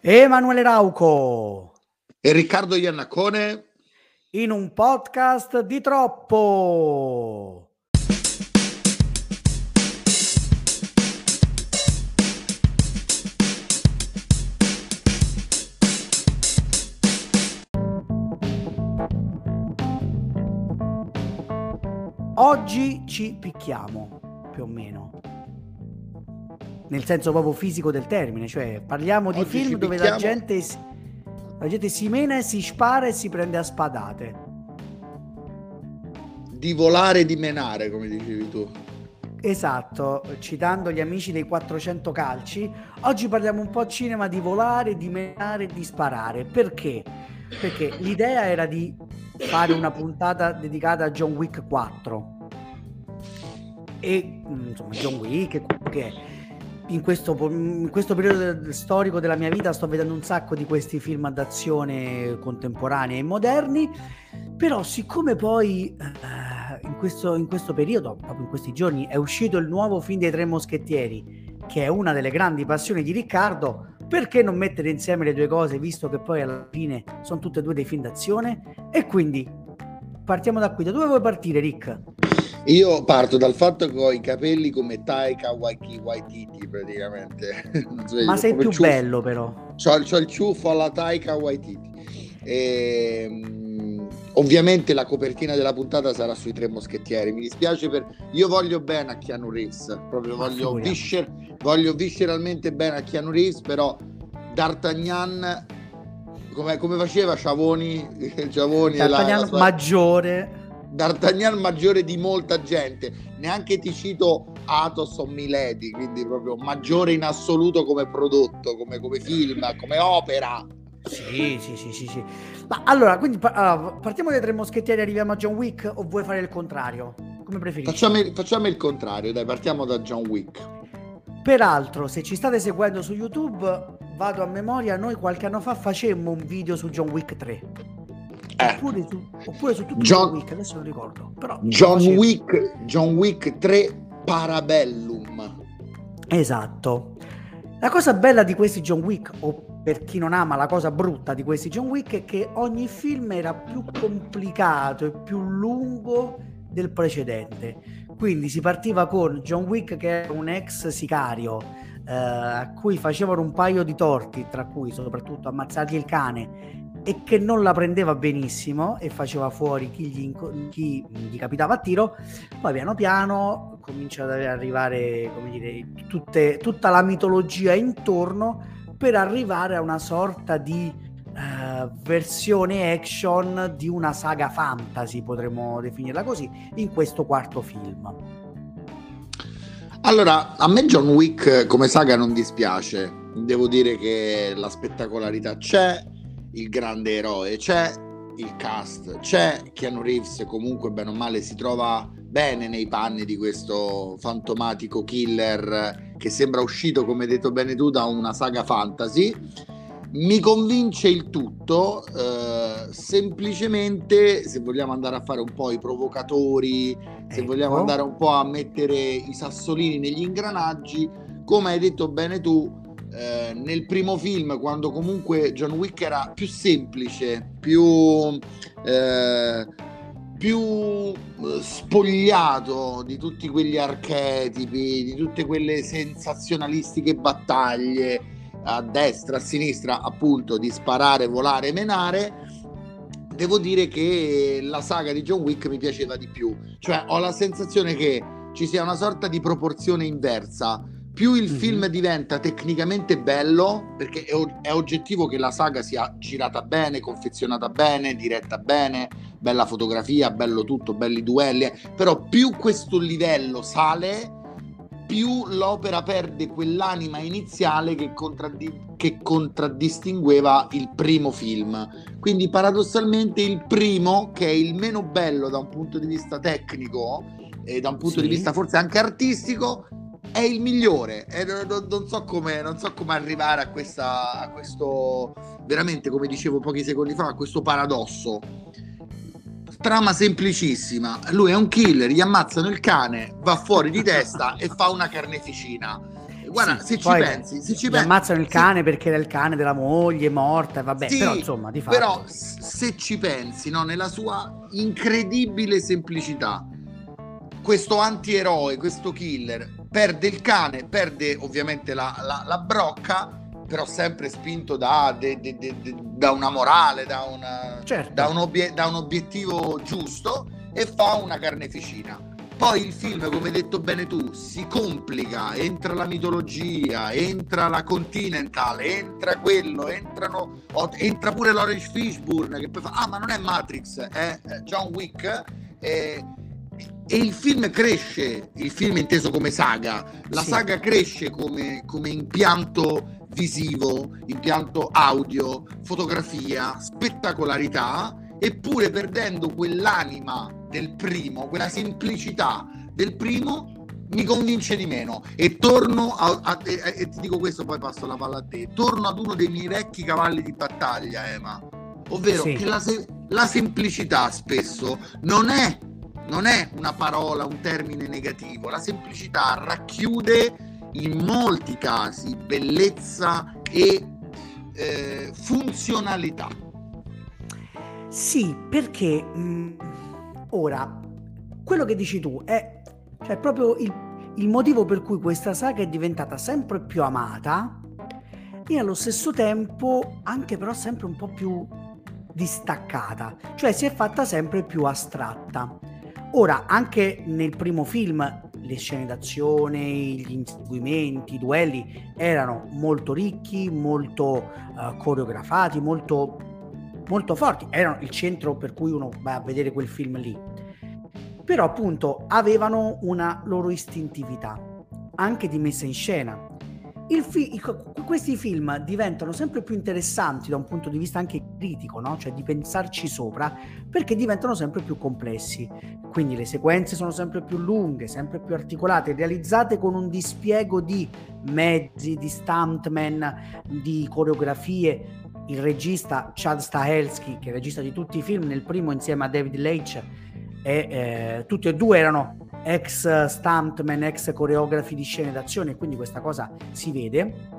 Emanuele Rauco e Riccardo Iannacone in un podcast di troppo. Oggi ci picchiamo, più o meno. Nel senso proprio fisico del termine, cioè parliamo di Oggi film ci dove la gente, la gente si mena, si spara e si prende a spadate. Di volare e di menare, come dicevi tu. Esatto, citando gli amici dei 400 calci, oggi parliamo un po' cinema di volare, di menare e di sparare. Perché? Perché l'idea era di fare una puntata dedicata a John Wick 4. E mm, insomma, John Wick, che è. In questo, in questo periodo storico della mia vita sto vedendo un sacco di questi film d'azione contemporanei e moderni, però siccome poi eh, in, questo, in questo periodo, proprio in questi giorni, è uscito il nuovo film dei Tre Moschettieri, che è una delle grandi passioni di Riccardo, perché non mettere insieme le due cose, visto che poi alla fine sono tutte e due dei film d'azione? E quindi partiamo da qui. Da dove vuoi partire, Rick? Io parto dal fatto che ho i capelli come Taika Waiki- Waititi praticamente. So, Ma sei più ciuffo. bello, però. C'ho, c'ho il ciuffo alla Taika Waititi. E, mm, ovviamente la copertina della puntata sarà sui tre moschettieri. Mi dispiace per. Io voglio bene a Keanu Reeves. Proprio voglio, viscer- voglio visceralmente bene a Keanu Reeves, però D'Artagnan. Come, come faceva Ciavoni, Ciavoni e la- la D'Artagnan sua- maggiore. D'Artagnan maggiore di molta gente, neanche ti cito Athos o Milady, quindi proprio maggiore in assoluto come prodotto, come, come film, come opera. Sì, sì, sì, sì, sì. Ma allora, quindi allora, partiamo dai tre moschettieri e arriviamo a John Wick o vuoi fare il contrario? Come preferisci? Facciamo, il- facciamo il contrario, dai, partiamo da John Wick. Peraltro, se ci state seguendo su YouTube, vado a memoria, noi qualche anno fa facemmo un video su John Wick 3. Eh, Oppure su, oppure su tutto John- Wick, adesso non ricordo. Però John. Wick, John Wick 3 Parabellum. Esatto. La cosa bella di questi John Wick, o per chi non ama la cosa brutta di questi John Wick, è che ogni film era più complicato e più lungo del precedente. Quindi si partiva con John Wick che era un ex sicario eh, a cui facevano un paio di torti, tra cui soprattutto ammazzargli il cane e che non la prendeva benissimo e faceva fuori chi gli, inco- chi gli capitava a tiro, poi piano piano comincia ad arrivare come dire, tutte- tutta la mitologia intorno per arrivare a una sorta di eh, versione action di una saga fantasy, potremmo definirla così, in questo quarto film. Allora, a me John Wick come saga non dispiace. Devo dire che la spettacolarità c'è, il grande eroe c'è, il cast c'è, Keanu Reeves comunque bene o male si trova bene nei panni di questo fantomatico killer che sembra uscito, come hai detto bene tu, da una saga fantasy. Mi convince il tutto, eh, semplicemente se vogliamo andare a fare un po' i provocatori, se Ecco. vogliamo andare un po' a mettere i sassolini negli ingranaggi, come hai detto bene tu, eh, nel primo film, quando comunque John Wick era più semplice, più, eh, più eh, spogliato di tutti quegli archetipi, di tutte quelle sensazionalistiche battaglie a destra, a sinistra, appunto di sparare, volare, menare. Devo dire che la saga di John Wick mi piaceva di più, cioè ho la sensazione che ci sia una sorta di proporzione inversa. Più il Mhm. film diventa tecnicamente bello, perché è, è oggettivo che la saga sia girata bene, confezionata bene, diretta bene, bella fotografia, bello tutto, belli duelli, eh, però più questo livello sale, più l'opera perde quell'anima iniziale che, contraddi- che contraddistingueva il primo film. Quindi paradossalmente il primo, che è il meno bello da un punto di vista tecnico e da un punto Sì. di vista forse anche artistico, è il migliore. E non, non- non so come, non so come arrivare a, questa, a questo, veramente come dicevo pochi secondi fa, a questo paradosso. Trama semplicissima, lui è un killer, gli ammazzano il cane, va fuori di testa e fa una carneficina. guarda, sì, se, ci pensi, se ci pensi, ammazzano il cane sì. perché era il cane della moglie morta, vabbè, sì, però insomma, di fatto. Però se ci pensi, no, nella sua incredibile semplicità, questo antieroe, questo killer, perde il cane, perde ovviamente la, la, la brocca, però sempre spinto da, de, de, de, da una morale, da, una, certo. da, un obie, da un obiettivo giusto e fa una carneficina. Poi il film, come hai detto bene tu, si complica, entra la mitologia, entra la Continental, entra quello, entrano, entra pure Lawrence Fishburne che poi fa, ah ma non è Matrix, è John Wick. E, e il film cresce, il film inteso come saga, la sì. saga cresce come, come impianto visivo, impianto audio, fotografia, spettacolarità, eppure perdendo quell'anima del primo, quella semplicità del primo, mi convince di meno. E torno a, a, e, e ti dico questo, poi passo la palla a te. Torno ad uno dei miei vecchi cavalli di battaglia, Ema, ovvero sì. che la, la semplicità spesso non è non è una parola, un termine negativo, la semplicità racchiude in molti casi bellezza e eh, funzionalità. Sì, perché mh, mm, ora quello che dici tu è cioè, proprio il, il motivo per cui questa saga è diventata sempre più amata e allo stesso tempo anche però sempre un po' più distaccata, cioè si è fatta sempre più astratta. Ora, anche nel primo film, le scene d'azione, gli inseguimenti, i duelli erano molto ricchi, molto uh, coreografati, molto, molto forti. Erano il centro per cui uno va a vedere quel film lì. Però appunto avevano una loro istintività, anche di messa in scena fi- questi film diventano sempre più interessanti da un punto di vista anche critico, no? cioè di pensarci sopra, perché diventano sempre più complessi. Quindi le sequenze sono sempre più lunghe, sempre più articolate, realizzate con un dispiego di mezzi, di stuntman, di coreografie. Il regista Chad Stahelski, che è regista di tutti i film, nel primo insieme a David Leitch, e eh, tutti e due erano ex stuntman, ex coreografi di scene d'azione, quindi questa cosa si vede.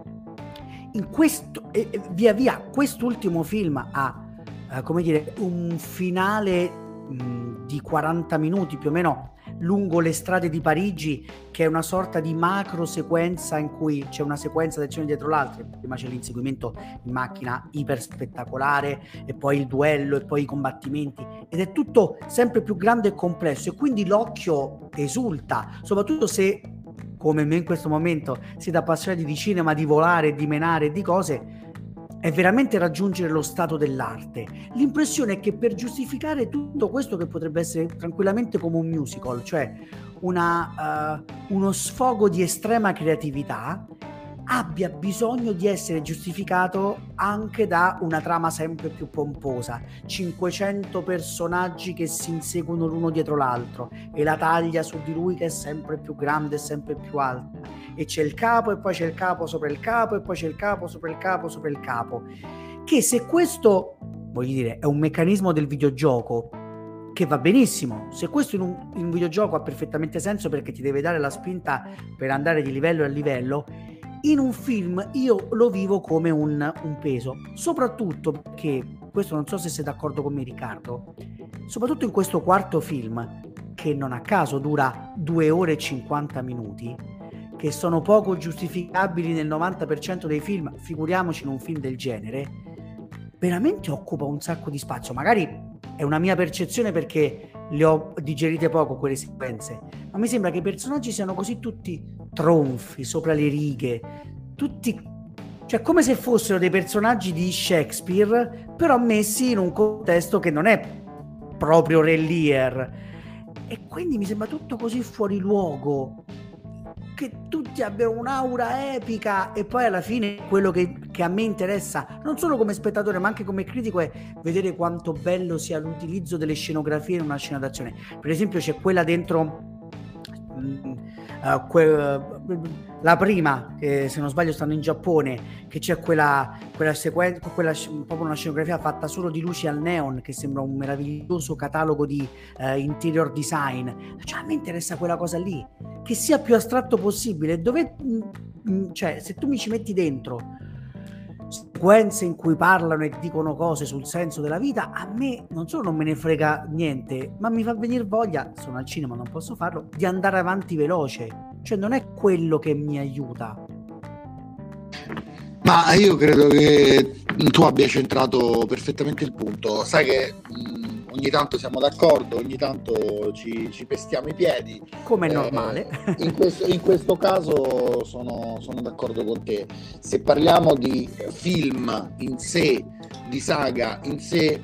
Questo, e via via, quest'ultimo film ha, eh, come dire, un finale mh, di 40 minuti più o meno lungo le strade di Parigi, che è una sorta di macro sequenza in cui c'è una sequenza d'azione dietro l'altra. Prima c'è l'inseguimento in macchina iper spettacolare, e poi il duello, e poi i combattimenti, ed è tutto sempre più grande e complesso. E quindi l'occhio esulta, soprattutto se, come me in questo momento, siete appassionati di cinema, di volare, di menare, di cose è veramente raggiungere lo stato dell'arte. L'impressione è che per giustificare tutto questo che potrebbe essere tranquillamente come un musical, cioè una, uh, uno sfogo di estrema creatività, abbia bisogno di essere giustificato anche da una trama sempre più pomposa, 500 personaggi che si inseguono l'uno dietro l'altro e la taglia su di lui che è sempre più grande e sempre più alta. E c'è il capo e poi c'è il capo sopra il capo e poi c'è il capo sopra il capo sopra il capo. Che se questo voglio dire è un meccanismo del videogioco che va benissimo. Se questo in un, in un, videogioco ha perfettamente senso perché ti deve dare la spinta per andare di livello a livello, in un film io lo vivo come un, un, peso, soprattutto perché, questo non so se sei d'accordo con me Riccardo, soprattutto in questo quarto film, che non a caso dura 2 ore e 50 minuti, che sono poco giustificabili nel 90% dei film, figuriamoci in un film del genere, veramente occupa un sacco di spazio. Magari è una mia percezione perché le ho digerite poco quelle sequenze, ma mi sembra che i personaggi siano così tutti tronfi, sopra le righe, tutti, cioè come se fossero dei personaggi di Shakespeare, però messi in un contesto che non è proprio Re Lear. E quindi mi sembra tutto così fuori luogo che tutti abbiano un'aura epica e poi alla fine quello che, che, a me interessa, non solo come spettatore ma anche come critico, è vedere quanto bello sia l'utilizzo delle scenografie in una scena d'azione. Per esempio c'è quella dentro uh, que- la prima, eh, se non sbaglio stanno in Giappone, che c'è quella, quella sequenza, proprio una scenografia fatta solo di luci al neon, che sembra un meraviglioso catalogo di uh, interior design. Cioè, a me interessa quella cosa lì, che sia più astratto possibile. Dove, mh, mh, cioè, se tu mi ci metti dentro sequenze in cui parlano e dicono cose sul senso della vita, a me non solo non me ne frega niente, ma mi fa venire voglia, sono al cinema, non posso farlo, di andare avanti veloce. Cioè non è quello che mi aiuta. Ma io credo che tu abbia centrato perfettamente il punto. Sai che mh, ogni tanto siamo d'accordo, ogni tanto ci, ci pestiamo i piedi. Come è eh, normale. In questo, in questo caso sono, sono, d'accordo con te. Se parliamo di film in sé, di saga in sé,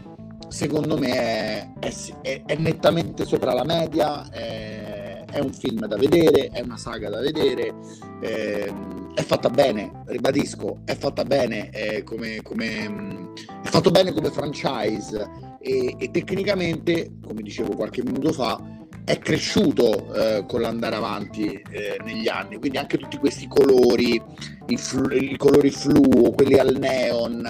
secondo me è, è, è nettamente sopra la media. È, è, un film da vedere, è una saga da vedere. Eh, è fatta bene, ribadisco, è fatta bene eh, come, come, è fatto bene come franchise e, e, tecnicamente, come dicevo qualche minuto fa, è cresciuto eh, con l'andare avanti eh, negli anni, quindi anche tutti questi colori, i, flu, i colori fluo, quelli al neon,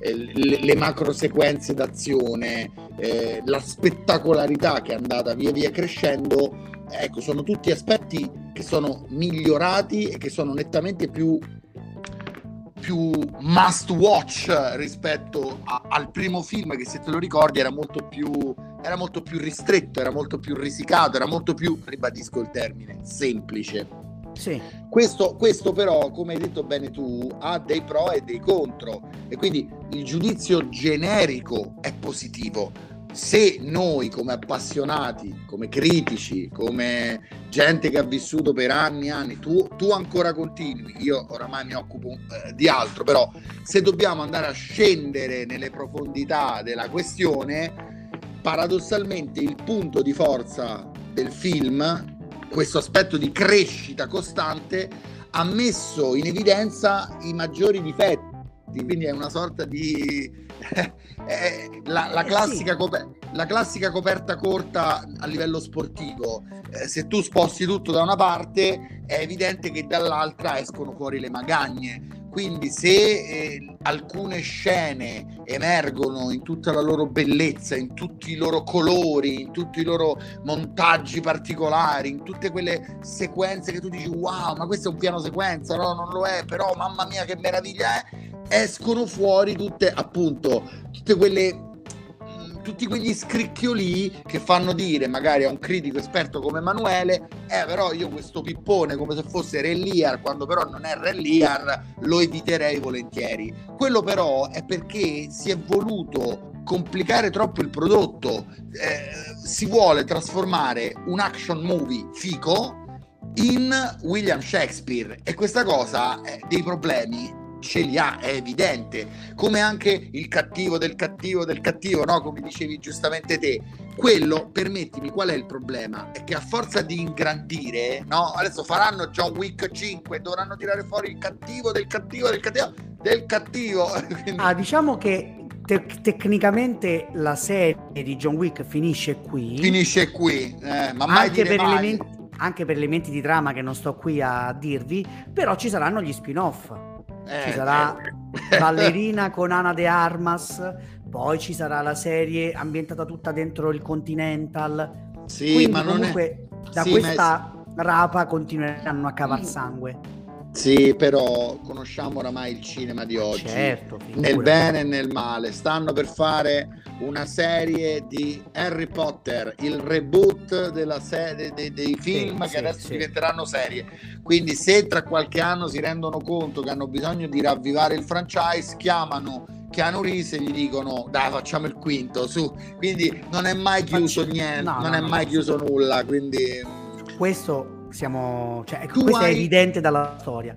eh, le, le, macro sequenze d'azione, eh, la spettacolarità che è andata via via crescendo ecco, sono tutti aspetti che sono migliorati e che sono nettamente più, più must watch rispetto a, al primo film che se te lo ricordi era molto più era molto più ristretto, era molto più risicato, era molto più, ribadisco il termine, semplice. Sì. Questo, questo, però, come hai detto bene tu, ha dei pro e dei contro e quindi il giudizio generico è positivo se noi come appassionati, come critici, come gente che ha vissuto per anni e anni, tu, tu, ancora continui, io oramai mi occupo eh, di altro, però se dobbiamo andare a scendere nelle profondità della questione, paradossalmente il punto di forza del film, questo aspetto di crescita costante, ha messo in evidenza i maggiori difetti, quindi è una sorta di eh, la, la, eh, classica coper- la, classica coperta corta a livello sportivo. Eh, se tu sposti tutto da una parte, è evidente che dall'altra escono fuori le magagne. Quindi se eh, alcune scene emergono in tutta la loro bellezza, in tutti i loro colori, in tutti i loro montaggi particolari, in tutte quelle sequenze che tu dici wow, ma questo è un piano sequenza, no, non lo è, però mamma mia che meraviglia è, escono fuori tutte appunto tutte quelle tutti quegli scricchioli che fanno dire magari a un critico esperto come Emanuele eh però io questo pippone come se fosse Re Lear quando però non è Re Lear lo eviterei volentieri. Quello però è perché si è voluto complicare troppo il prodotto. Eh, si vuole trasformare un action movie fico in William Shakespeare. E questa cosa ha dei problemi ce li ha, è evidente, come anche il cattivo del cattivo del cattivo, no? come dicevi giustamente te. Quello, permettimi, qual è il problema? È che a forza di ingrandire, no? adesso faranno John Wick 5, dovranno tirare fuori il cattivo del cattivo del cattivo del cattivo. ah, diciamo che te- tecnicamente la serie di John Wick finisce qui. Finisce qui, eh, ma mai anche per, mai. elementi, anche per elementi di trama che non sto qui a dirvi, però ci saranno gli spin-off eh, ci sarà eh. Ballerina con Ana de Armas, poi ci sarà la serie ambientata tutta dentro il Continental. Sì, Quindi, ma comunque è... da sì, questa è... rapa continueranno a cavar sangue. Sì, però conosciamo oramai il cinema di oggi, certo, nel bene e nel male. Stanno per fare una serie di Harry Potter, il reboot della serie dei, dei film sì, che sì, adesso sì. diventeranno serie. Quindi, se tra qualche anno si rendono conto che hanno bisogno di ravvivare il franchise, chiamano Keanu Reeves e gli dicono dai facciamo il quinto su. Quindi non è mai chiuso Facci... niente, no, non no, è no, mai chiuso nulla. Quindi questo siamo, cioè, ecco, questo hai, è evidente dalla storia.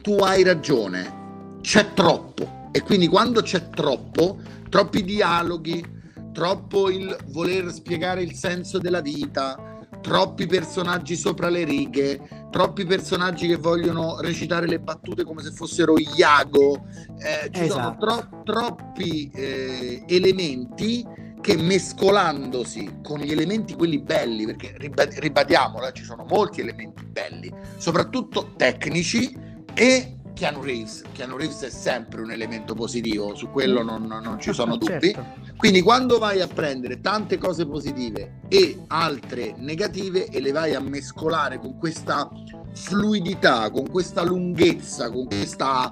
Tu hai ragione, c'è troppo e quindi quando c'è troppo, troppi dialoghi, troppo il voler spiegare il senso della vita, troppi personaggi sopra le righe, troppi personaggi che vogliono recitare le battute come se fossero Iago, eh, ci esatto. sono tro- troppi eh, elementi che mescolandosi con gli elementi quelli belli, perché ribadiamola, ci sono molti elementi belli, soprattutto tecnici e Keanu Reeves. Keanu Reeves è sempre un elemento positivo, su quello non, non ci sono dubbi. Certo. Quindi quando vai a prendere tante cose positive e altre negative e le vai a mescolare con questa fluidità, con questa lunghezza, con questa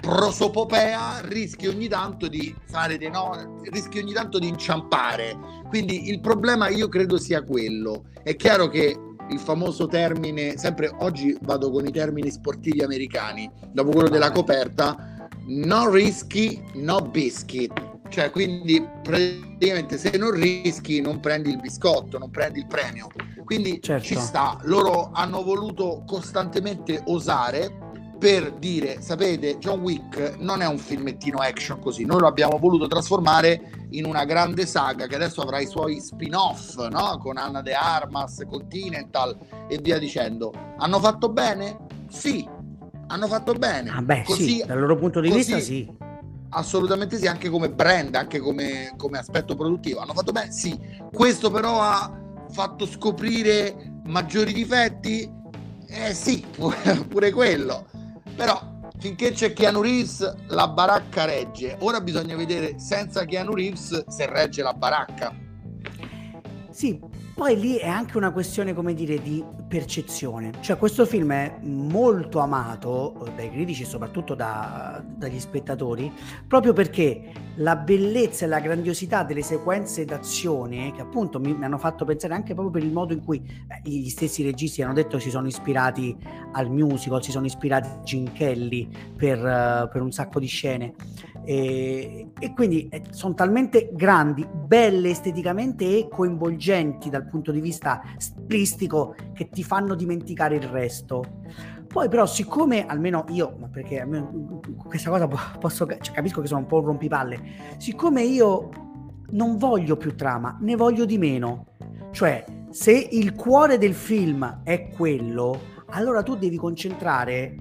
prosopopea, rischi ogni tanto di fare dei no, rischi ogni tanto di inciampare. Quindi il problema io credo sia quello. È chiaro che il famoso termine, sempre oggi vado con i termini sportivi americani, dopo quello della coperta, no rischi, no biscuit. Cioè, quindi praticamente se non rischi non prendi il biscotto, non prendi il premio. Quindi certo. ci sta, loro hanno voluto costantemente osare per dire, sapete, John Wick non è un filmettino action così, noi lo abbiamo voluto trasformare in una grande saga che adesso avrà i suoi spin-off, no? Con Anna de Armas, Continental e via dicendo. Hanno fatto bene? Sì, hanno fatto bene. Ah beh, così, sì, dal loro punto di così, vista sì. Assolutamente sì, anche come brand, anche come, come aspetto produttivo. Hanno fatto bene? Sì. Questo però ha fatto scoprire maggiori difetti? Eh sì, pure, pure quello però finché c'è Keanu Reeves la baracca regge. Ora bisogna vedere senza Keanu Reeves se regge la baracca. Sì, poi lì è anche una questione, come dire, di percezione. Cioè questo film è molto amato dai critici e soprattutto da, dagli spettatori, proprio perché la bellezza e la grandiosità delle sequenze d'azione, che appunto mi, mi hanno fatto pensare anche proprio per il modo in cui eh, gli stessi registi hanno detto si sono ispirati al musical, si sono ispirati a Gene Kelly per, uh, per un sacco di scene. E, e quindi eh, sono talmente grandi, belle esteticamente e coinvolgenti dal punto di vista stilistico che ti fanno dimenticare il resto. Poi però siccome almeno io, ma perché almeno questa cosa posso, cioè, capisco che sono un po' un rompipalle, siccome io non voglio più trama, ne voglio di meno. Cioè, se il cuore del film è quello, allora tu devi concentrare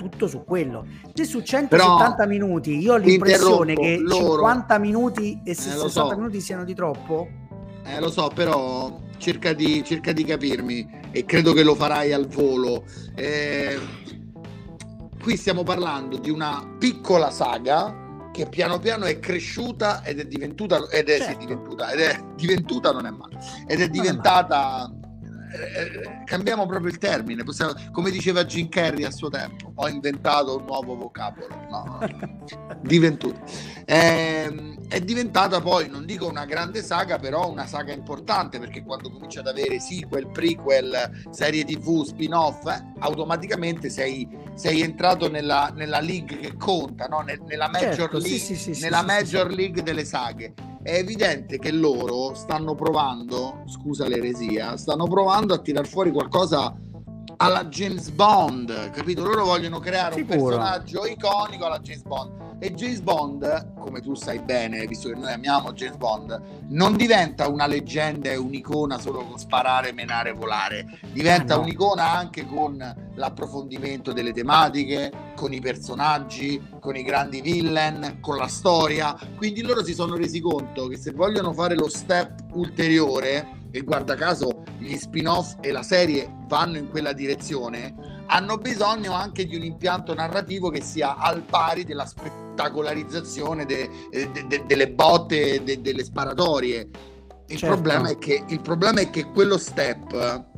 tutto su quello. Se su 170 Però, minuti io ho l'impressione che loro, 50 minuti e 60 eh, so. minuti siano di troppo. Eh, lo so, però cerca di, cerca di capirmi e credo che lo farai al volo. Eh, qui stiamo parlando di una piccola saga che piano piano è cresciuta ed è diventuta ed è, certo. sì, diventuta, ed è diventuta non è male ed è diventata eh, cambiamo proprio il termine, possiamo, come diceva Jim Carrey a suo tempo, ho inventato un nuovo vocabolo, no, diventuto. Eh, è diventata poi, non dico una grande saga, però una saga importante perché quando cominci ad avere sequel, prequel, serie tv, spin-off, eh, automaticamente sei, sei entrato nella, nella, league che conta, no? nella Major, certo, league, sì, sì, sì, nella major league delle saghe è evidente che loro stanno provando, scusa l'eresia, stanno provando a tirar fuori qualcosa alla James Bond, capito? Loro vogliono creare Sicuro. un personaggio iconico alla James Bond. E James Bond, come tu sai bene, visto che noi amiamo James Bond, non diventa una leggenda e un'icona solo con sparare, menare, volare. Diventa ah, no. un'icona anche con l'approfondimento delle tematiche, con i personaggi, con i grandi villain, con la storia. Quindi loro si sono resi conto che se vogliono fare lo step ulteriore, e guarda caso gli spin-off e la serie vanno in quella direzione, hanno bisogno anche di un impianto narrativo che sia al pari della spettacolarizzazione de, de, de, delle botte, delle sparatorie. Il, certo. problema che, il problema è che quello step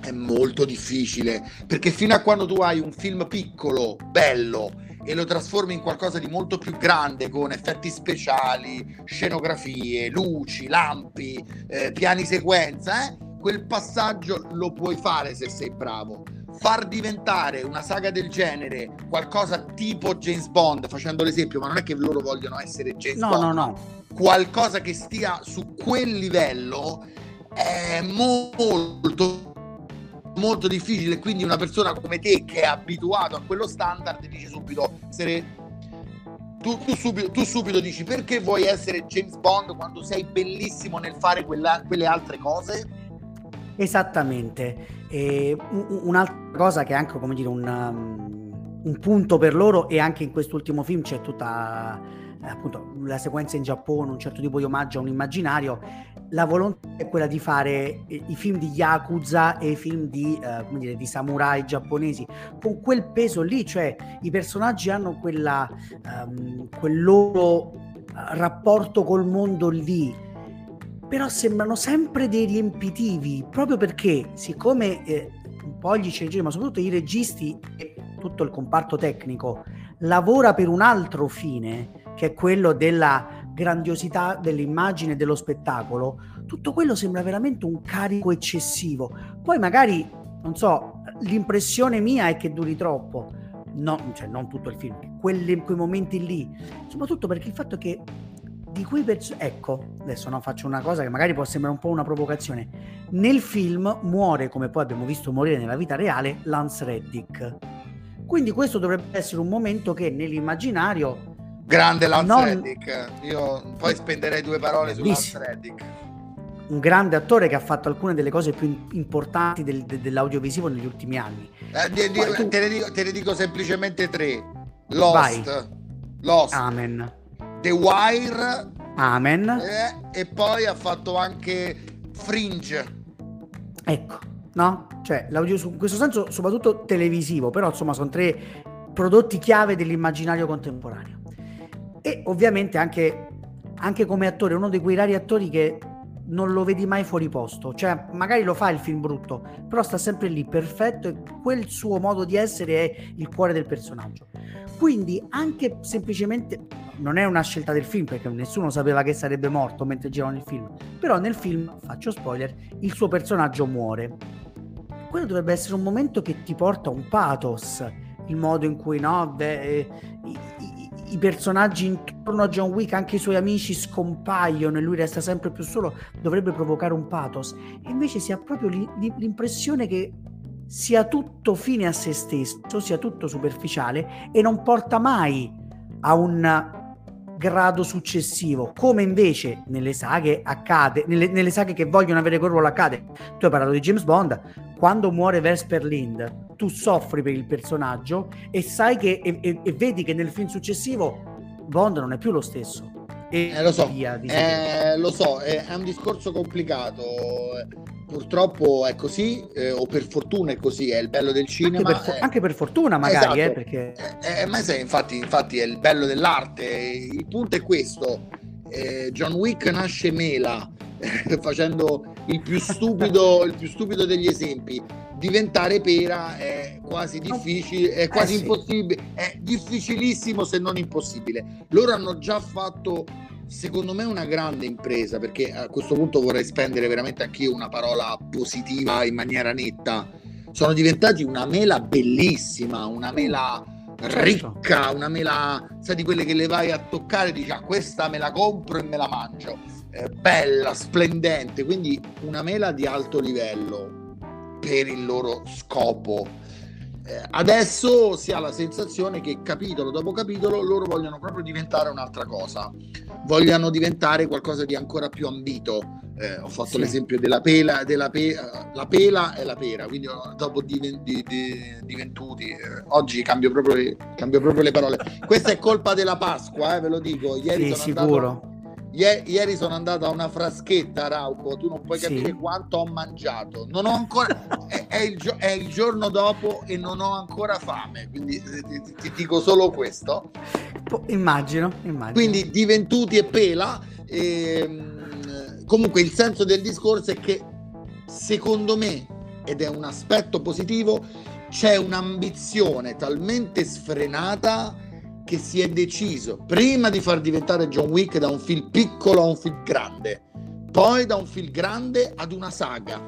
è molto difficile perché fino a quando tu hai un film piccolo, bello e lo trasformi in qualcosa di molto più grande con effetti speciali, scenografie, luci, lampi, eh, piani sequenza, eh, quel passaggio lo puoi fare se sei bravo. Far diventare una saga del genere qualcosa tipo James Bond, facendo l'esempio, ma non è che loro vogliono essere James no, Bond, no, no. qualcosa che stia su quel livello è molto molto difficile quindi una persona come te che è abituato a quello standard dice subito essere tu, tu, subito, tu, subito, dici perché vuoi essere James Bond quando sei bellissimo nel fare quella, quelle altre cose? Esattamente. E un'altra cosa che è anche come dire un, um, un punto per loro e anche in quest'ultimo film c'è tutta appunto la sequenza in Giappone, un certo tipo di omaggio a un immaginario, la volontà è quella di fare i film di Yakuza e i film di, eh, dire, di samurai giapponesi. Con quel peso lì, cioè i personaggi hanno quella, um, quel loro rapporto col mondo lì, però sembrano sempre dei riempitivi, proprio perché siccome eh, un po' gli sceneggiatori, ma soprattutto i registi e tutto il comparto tecnico lavora per un altro fine, che è quello della grandiosità dell'immagine e dello spettacolo, tutto quello sembra veramente un carico eccessivo. Poi magari, non so, l'impressione mia è che duri troppo, no, cioè non tutto il film, quelli, quei momenti lì, soprattutto perché il fatto che di quei personaggi, ecco, adesso no, faccio una cosa che magari può sembrare un po' una provocazione, nel film muore, come poi abbiamo visto morire nella vita reale, Lance Reddick. Quindi questo dovrebbe essere un momento che nell'immaginario Grande Lance non... Reddick. Io poi spenderei due parole su Lance Reddick. Un grande attore che ha fatto alcune delle cose più importanti del, de, dell'audiovisivo negli ultimi anni. Eh, di, di, tu... te, ne dico, te, ne dico, semplicemente tre: Lost, Vai. Lost Amen. The Wire, Amen. Eh, e poi ha fatto anche Fringe. Ecco, no? Cioè, l'audio in questo senso, soprattutto televisivo, però insomma sono tre prodotti chiave dell'immaginario contemporaneo e ovviamente anche, anche come attore, uno di quei rari attori che non lo vedi mai fuori posto, cioè magari lo fa il film brutto, però sta sempre lì perfetto e quel suo modo di essere è il cuore del personaggio. Quindi anche semplicemente non è una scelta del film perché nessuno sapeva che sarebbe morto mentre giravano il film, però nel film, faccio spoiler, il suo personaggio muore. Quello dovrebbe essere un momento che ti porta un pathos, il modo in cui no, beh, eh, i, personaggi intorno a John Wick, anche i suoi amici scompaiono e lui resta sempre più solo, dovrebbe provocare un pathos. E invece si ha proprio l'impressione che sia tutto fine a se stesso, sia tutto superficiale e non porta mai a un grado successivo, come invece nelle saghe accade, nelle, nelle saghe che vogliono avere quel ruolo accade. Tu hai parlato di James Bond, quando muore Vesper Lind, tu soffri per il personaggio e sai che e, e, e vedi che nel film successivo Bond non è più lo stesso. E eh, lo so, via, eh, lo so, è, è un discorso complicato purtroppo è così, eh, o per fortuna è così, è il bello del cinema. Anche per, è... anche per fortuna, magari, esatto. eh, perché... Eh, eh, ma sai, infatti, infatti, è il bello dell'arte. Il punto è questo: eh, John Wick nasce mela, facendo il più, stupido, il più stupido degli esempi. Diventare pera è quasi difficile, è quasi eh, impossibile, sì. è difficilissimo se non impossibile. Loro hanno già fatto secondo me una grande impresa perché a questo punto vorrei spendere veramente anch'io una parola positiva in maniera netta. Sono diventati una mela bellissima, una mela certo. ricca, una mela, sai di quelle che le vai a toccare e dici ah, questa me la compro e me la mangio. Eh, bella, splendente, quindi una mela di alto livello per il loro scopo eh, adesso si ha la sensazione che capitolo dopo capitolo loro vogliono proprio diventare un'altra cosa, vogliono diventare qualcosa di ancora più ambito. Eh, ho fatto sì. l'esempio della pela, della pe- la pela e la pera, quindi dopo diven- di, di, diventuti, eh, oggi cambio proprio, le, cambio proprio, le, parole. Questa è colpa della Pasqua, eh, ve lo dico. Ieri sì, sicuro. Andato ieri sono andato a una fraschetta, Rauco. Tu non puoi capire sì. quanto ho mangiato. Non ho ancora. è, è, il, è, il, giorno dopo e non ho ancora fame. Quindi eh, ti, ti, ti dico solo questo. Immagino, immagino. Quindi diventuti e pela. E, ehm, comunque, il senso del discorso è che secondo me, ed è un aspetto positivo, c'è un'ambizione talmente sfrenata che si è deciso prima di far diventare John Wick da un film piccolo a un film grande, poi da un film grande ad una saga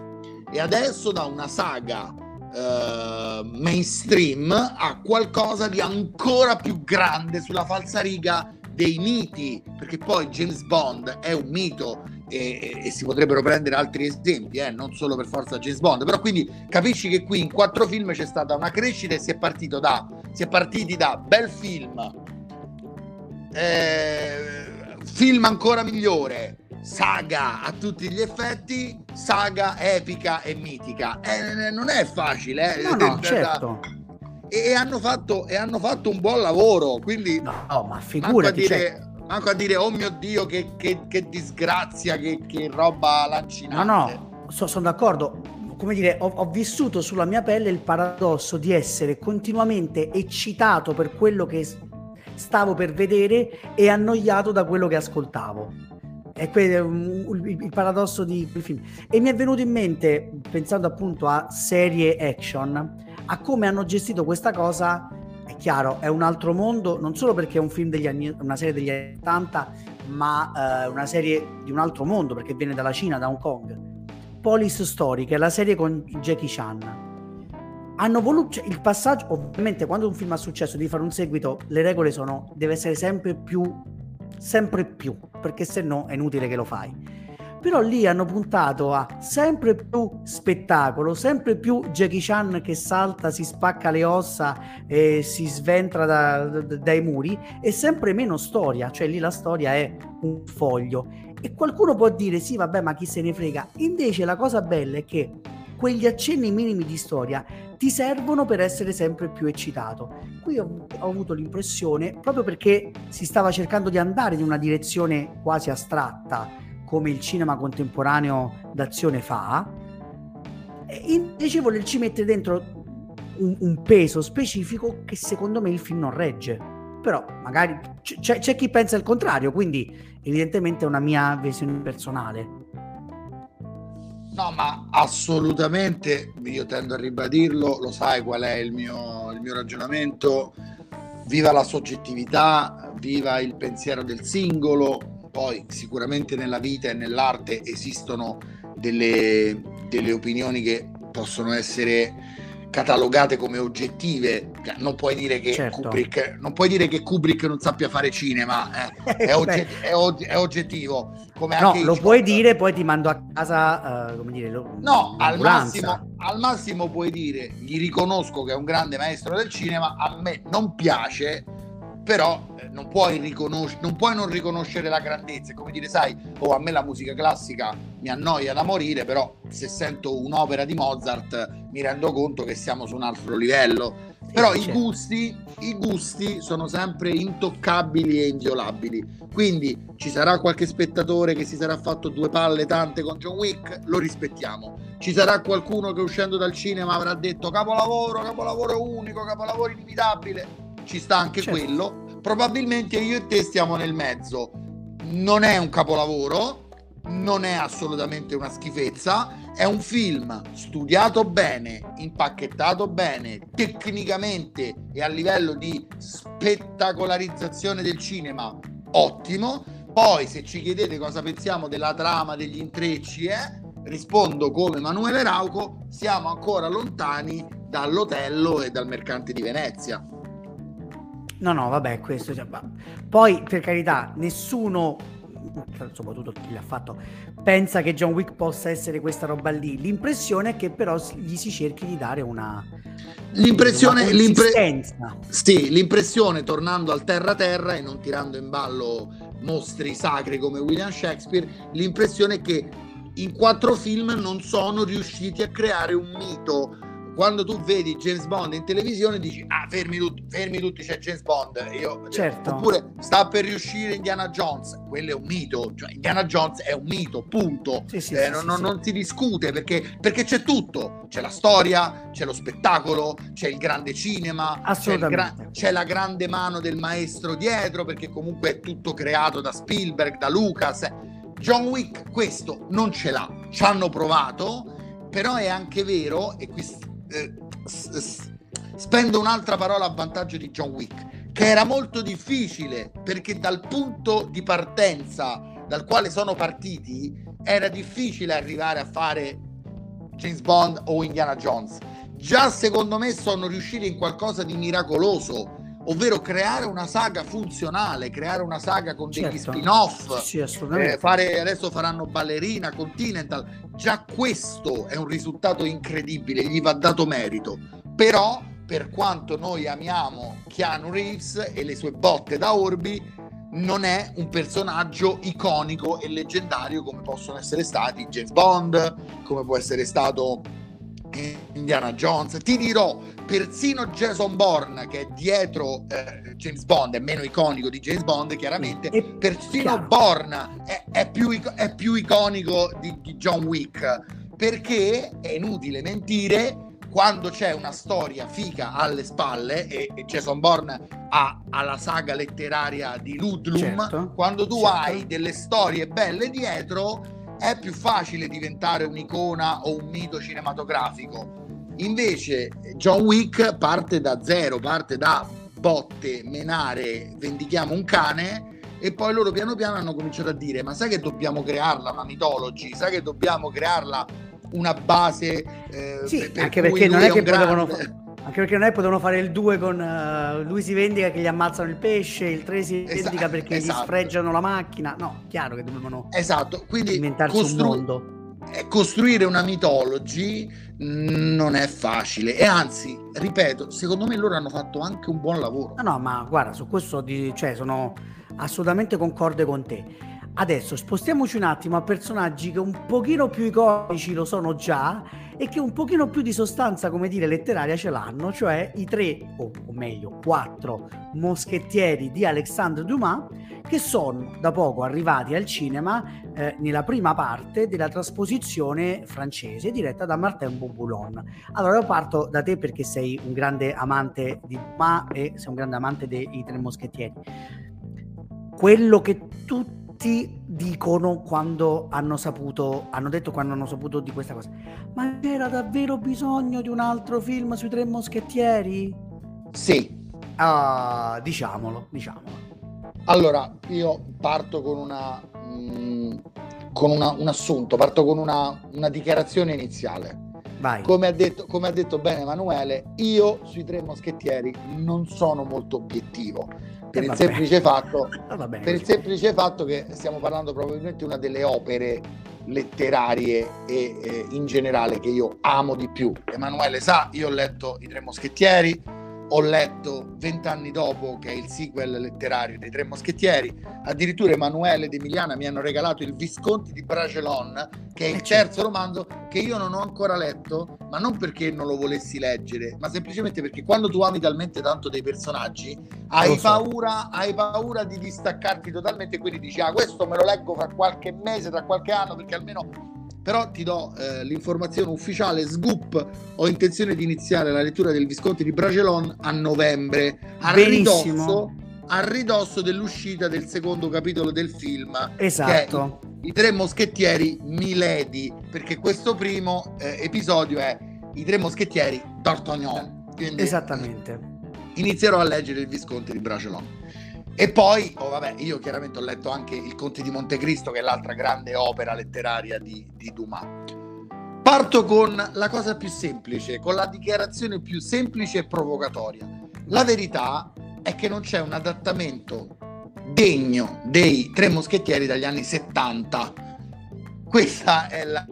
e adesso da una saga uh, mainstream a qualcosa di ancora più grande sulla falsariga dei miti, perché poi James Bond è un mito e, e si potrebbero prendere altri esempi, eh, non solo per forza James Bond, però quindi capisci che qui in quattro film c'è stata una crescita e si è, partito da, si è partiti da bel film, eh, film ancora migliore, saga a tutti gli effetti, saga epica e mitica. Eh, non è facile, eh? No, no, certo. E, hanno fatto, e hanno fatto un buon lavoro, quindi... No, no ma figurati, dire, cioè manco a dire oh mio dio che, che, che disgrazia, che, che roba lancinante. No, no, so, sono d'accordo. Come dire, ho, ho, vissuto sulla mia pelle il paradosso di essere continuamente eccitato per quello che stavo per vedere e annoiato da quello che ascoltavo. È il paradosso di quel film. E mi è venuto in mente, pensando appunto a serie action, a come hanno gestito questa cosa è chiaro, è un altro mondo, non solo perché è un film degli anni, una serie degli anni 80, ma eh, una serie di un altro mondo, perché viene dalla Cina, da Hong Kong. Police Story, che è la serie con Jackie Chan. Hanno voluto cioè, il passaggio, ovviamente, quando un film ha successo di fare un seguito, le regole sono deve essere sempre più, sempre più, perché se no è inutile che lo fai però lì hanno puntato a sempre più spettacolo, sempre più Jackie Chan che salta, si spacca le ossa e si sventra da, da, dai muri e sempre meno storia, cioè lì la storia è un foglio. E qualcuno può dire sì, vabbè, ma chi se ne frega. Invece la cosa bella è che quegli accenni minimi di storia ti servono per essere sempre più eccitato. Qui ho, ho, avuto l'impressione, proprio perché si stava cercando di andare in una direzione quasi astratta, come il cinema contemporaneo d'azione fa, invece volerci mettere dentro un, un, peso specifico che secondo me il film non regge. Però magari c- c'è, chi pensa il contrario, quindi evidentemente è una mia visione personale. No, ma assolutamente, io tendo a ribadirlo, lo sai qual è il mio, il mio ragionamento, viva la soggettività, viva il pensiero del singolo, poi sicuramente nella vita e nell'arte esistono delle, delle opinioni che possono essere catalogate come oggettive. Cioè, non puoi dire che, certo. Kubrick, non, puoi dire che Kubrick non sappia fare cinema, eh. è, ogget- è, og- è, oggettivo. Come no, lo puoi dire, poi ti mando a casa, uh, come dire, lo, no, al massimo, al massimo puoi dire, gli riconosco che è un grande maestro del cinema, a me non piace, però eh, non puoi, riconosc- non puoi non riconoscere la grandezza, è come dire, sai, oh, a me la musica classica mi annoia da morire, però se sento un'opera di Mozart mi rendo conto che siamo su un altro livello. Però i certo. gusti, i gusti sono sempre intoccabili e inviolabili. Quindi ci sarà qualche spettatore che si sarà fatto due palle tante con John Wick, lo rispettiamo. Ci sarà qualcuno che uscendo dal cinema avrà detto capolavoro, capolavoro unico, capolavoro inimitabile ci sta anche certo. quello. Probabilmente io e te stiamo nel mezzo. Non è un capolavoro, non è assolutamente una schifezza, è un film studiato bene, impacchettato bene, tecnicamente e a livello di spettacolarizzazione del cinema ottimo. Poi se ci chiedete cosa pensiamo della trama, degli intrecci, eh, rispondo come Emanuele Rauco, siamo ancora lontani dall'Otello e dal Mercante di Venezia. No, no, vabbè, questo. Cioè, poi, per carità, nessuno, soprattutto chi l'ha fatto, pensa che John Wick possa essere questa roba lì. L'impressione è che però gli si cerchi di dare una. L'impressione, una l'impre... sì, l'impressione, tornando al terra-terra e non tirando in ballo mostri sacri come William Shakespeare, l'impressione è che in quattro film non sono riusciti a creare un mito quando tu vedi James Bond in televisione dici ah fermi tutti, fermi tutti c'è James Bond. Io, certo. oppure sta per riuscire Indiana Jones quello è un mito cioè Indiana Jones è un mito punto. Sì, sì, eh, sì, non, non, si discute perché, perché, c'è tutto. C'è la storia c'è lo spettacolo c'è il grande cinema c'è, gra- c'è la grande mano del maestro dietro perché comunque è tutto creato da Spielberg da Lucas. John Wick questo non ce l'ha. Ci hanno provato però è anche vero e qui eh, spendo un'altra parola a vantaggio di John Wick, che era molto difficile perché dal punto di partenza dal quale sono partiti era difficile arrivare a fare James Bond o Indiana Jones. Già secondo me sono riusciti in qualcosa di miracoloso, ovvero creare una saga funzionale, creare una saga con degli certo. spin-off, sì, eh, fare, adesso faranno Ballerina, Continental, già questo è un risultato incredibile, gli va dato merito, però per quanto noi amiamo Keanu Reeves e le sue botte da orbi, non è un personaggio iconico e leggendario come possono essere stati James Bond, come può essere stato Indiana Jones, ti dirò persino Jason Bourne che è dietro eh, James Bond, è meno iconico di James Bond chiaramente, e persino Bourne è, è, più, è, più, iconico di, di John Wick perché è inutile mentire quando c'è una storia fica alle spalle e, e Jason Bourne ha, ha, la saga letteraria di Ludlum certo, quando tu certo. hai delle storie belle dietro è più facile diventare un'icona o un mito cinematografico. Invece John Wick parte da zero parte da botte, menare, vendichiamo un cane e poi loro piano piano hanno cominciato a dire ma sai che dobbiamo crearla una mitology sai che dobbiamo crearla una base eh, sì, per anche perché non è che potevano grande... Anche perché non è potevano fare il 2 con uh, lui si vendica che gli ammazzano il pesce, il 3 si vendica esatto, perché esatto. gli sfregiano la macchina. No, chiaro che dovevano esatto. Quindi inventarsi costru- un mondo. Costruire una mitology non è facile e anzi, ripeto, secondo me loro hanno fatto anche un buon lavoro. No, no, ma guarda, su questo di, cioè, sono assolutamente concorde con te. Adesso spostiamoci un attimo a personaggi che un pochino più iconici lo sono già e che un pochino più di sostanza, come dire, letteraria ce l'hanno, cioè i tre, o, meglio, quattro moschettieri di Alexandre Dumas, che sono da poco arrivati al cinema eh, nella prima parte della trasposizione francese diretta da Martin Bourboulon. Allora io parto da te perché sei un grande amante di Dumas e sei un grande amante dei tre moschettieri. Quello che tutti tutti dicono quando hanno saputo, hanno detto quando hanno saputo di questa cosa. Ma c'era davvero bisogno di un altro film sui tre moschettieri? Sì. Uh, diciamolo, diciamolo. Allora, io parto con una... Mh, mm, con una, un assunto, parto con una, una dichiarazione iniziale. Vai. Come ha, detto, come ha detto bene Emanuele, io sui tre moschettieri non sono molto obiettivo per, il semplice, fatto, per il semplice fatto che stiamo parlando probabilmente di una delle opere letterarie e eh, in generale che io amo di più. Emanuele sa, io ho letto I Tre Moschettieri, ho letto vent'anni dopo che è il sequel letterario dei Tre Moschettieri, addirittura Emanuele ed Emiliana mi hanno regalato il Visconti di Bragelon, che è il eh, terzo romanzo che io non ho ancora letto, ma non perché non lo volessi leggere, ma semplicemente perché quando tu ami talmente tanto dei personaggi, hai so. paura, hai paura di distaccarti totalmente quindi dici, ah questo me lo leggo fra qualche mese, tra qualche anno, perché almeno però ti do eh, l'informazione ufficiale scoop. Ho intenzione di iniziare la lettura del Visconti di Bragelon a novembre a ridosso, a ridosso dell'uscita del secondo capitolo del film esatto. I, tre moschettieri Milady perché questo primo eh, episodio è i tre moschettieri D'Artagnan. Quindi, esattamente. inizierò a leggere il Visconti di Bragelon e poi, oh vabbè, io chiaramente ho letto anche Il Conte di Montecristo, che è l'altra grande opera letteraria di, di Dumas. Parto con la cosa più semplice, con la dichiarazione più semplice e provocatoria. La verità è che non c'è un adattamento degno dei Tre Moschettieri dagli anni 70. Questa è la,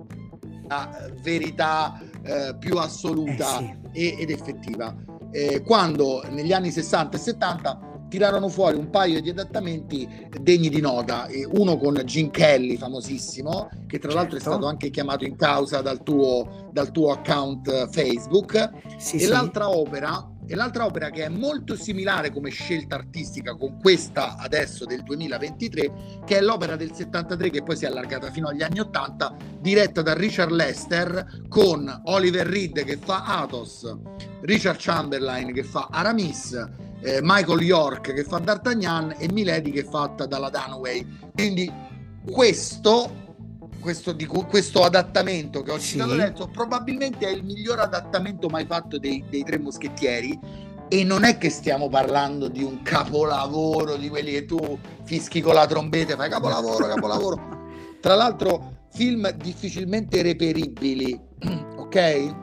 la verità eh, più assoluta eh sì. ed effettiva. Eh, quando negli anni 60 e 70 tirarono fuori un paio di adattamenti degni di nota, uno con Jim Kelly, famosissimo, che tra certo. l'altro è certo. stato anche chiamato in causa dal tuo, dal tuo account Facebook, sì, e sì. l'altra opera e l'altra opera che è molto similare come scelta artistica con questa adesso del 2023, che è l'opera del 73 che poi si è allargata fino agli anni 80, diretta da Richard Lester con Oliver Reed che fa Athos, Richard Chamberlain che fa Aramis, eh, Michael York che fa D'Artagnan e Milady che è fatta dalla Dunaway. Quindi questo, questo, di, questo adattamento che ho citato sì. adesso probabilmente è il miglior adattamento mai fatto dei, dei Tre Moschettieri e non è che stiamo parlando di un capolavoro di quelli che tu fischi con la trombetta e fai capolavoro, capolavoro. Tra l'altro film difficilmente reperibili, ok?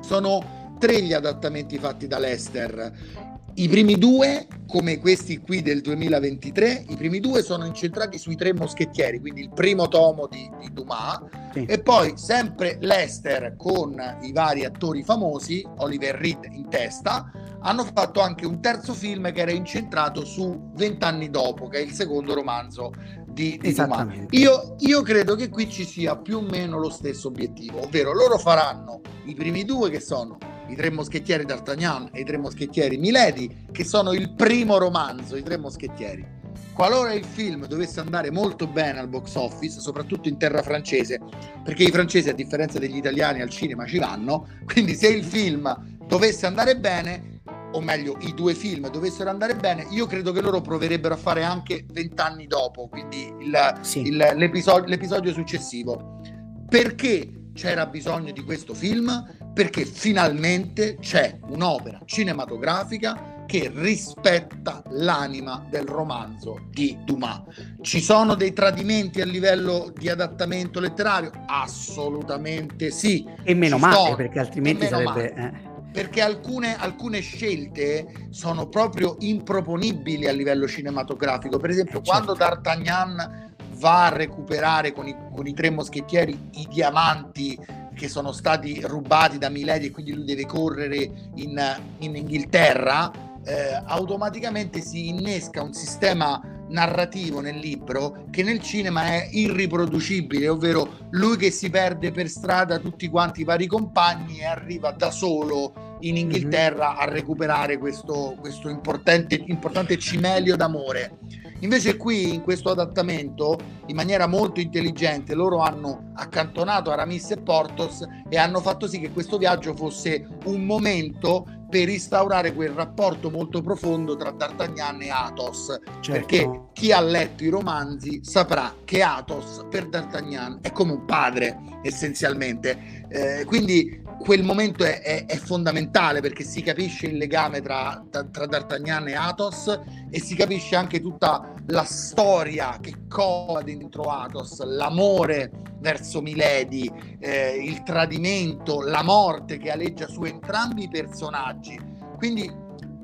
Sono tre gli adattamenti fatti da Lester i primi due, come questi qui del 2023, i primi due sono incentrati sui tre moschettieri, quindi il primo tomo di, di Dumas, sì. e poi sempre Lester con i vari attori famosi, Oliver Reed in testa, hanno fatto anche un terzo film che era incentrato su vent'anni dopo, che è il secondo romanzo di, di Dumas. Io, io credo che qui ci sia più o meno lo stesso obiettivo, ovvero loro faranno i primi due che sono i tre moschettieri d'Artagnan e i tre moschettieri Milady, che sono il primo romanzo, i tre moschettieri. Qualora il film dovesse andare molto bene al box office, soprattutto in terra francese, perché i francesi a differenza degli italiani al cinema ci vanno, quindi se il film dovesse andare bene, o meglio i due film dovessero andare bene, io credo che loro proverebbero a fare anche vent'anni dopo, quindi il, sì. il, l'episodio, l'episodio successivo. Perché c'era bisogno di questo film? Perché finalmente c'è un'opera cinematografica che rispetta l'anima del romanzo di Dumas. Ci sono dei tradimenti a livello di adattamento letterario? Assolutamente sì. E meno male, perché altrimenti sarebbe... Eh perché alcune, alcune, scelte sono proprio improponibili a livello cinematografico. Per esempio, eh, certo. quando D'Artagnan va a recuperare con i, con i, tre moschettieri i diamanti che sono stati rubati da Milady e quindi lui deve correre in, in Inghilterra, eh, automaticamente si innesca un sistema narrativo nel libro che nel cinema è irriproducibile, ovvero lui che si perde per strada tutti quanti i vari compagni e arriva da solo in mhm. Inghilterra a recuperare questo, questo importante, importante cimelio d'amore. Invece qui in questo adattamento, in maniera molto intelligente, loro hanno accantonato Aramis e Portos e hanno fatto sì che questo viaggio fosse un momento per instaurare quel rapporto molto profondo tra D'Artagnan e Athos. Certo. Perché chi ha letto i romanzi saprà che Athos per D'Artagnan è come un padre, essenzialmente. Eh, quindi quel momento è, è, è, fondamentale perché si capisce il legame tra, tra, tra, D'Artagnan e Athos e si capisce anche tutta la storia che cova dentro Athos, l'amore verso Milady, eh, il tradimento, la morte che aleggia su entrambi i personaggi. Quindi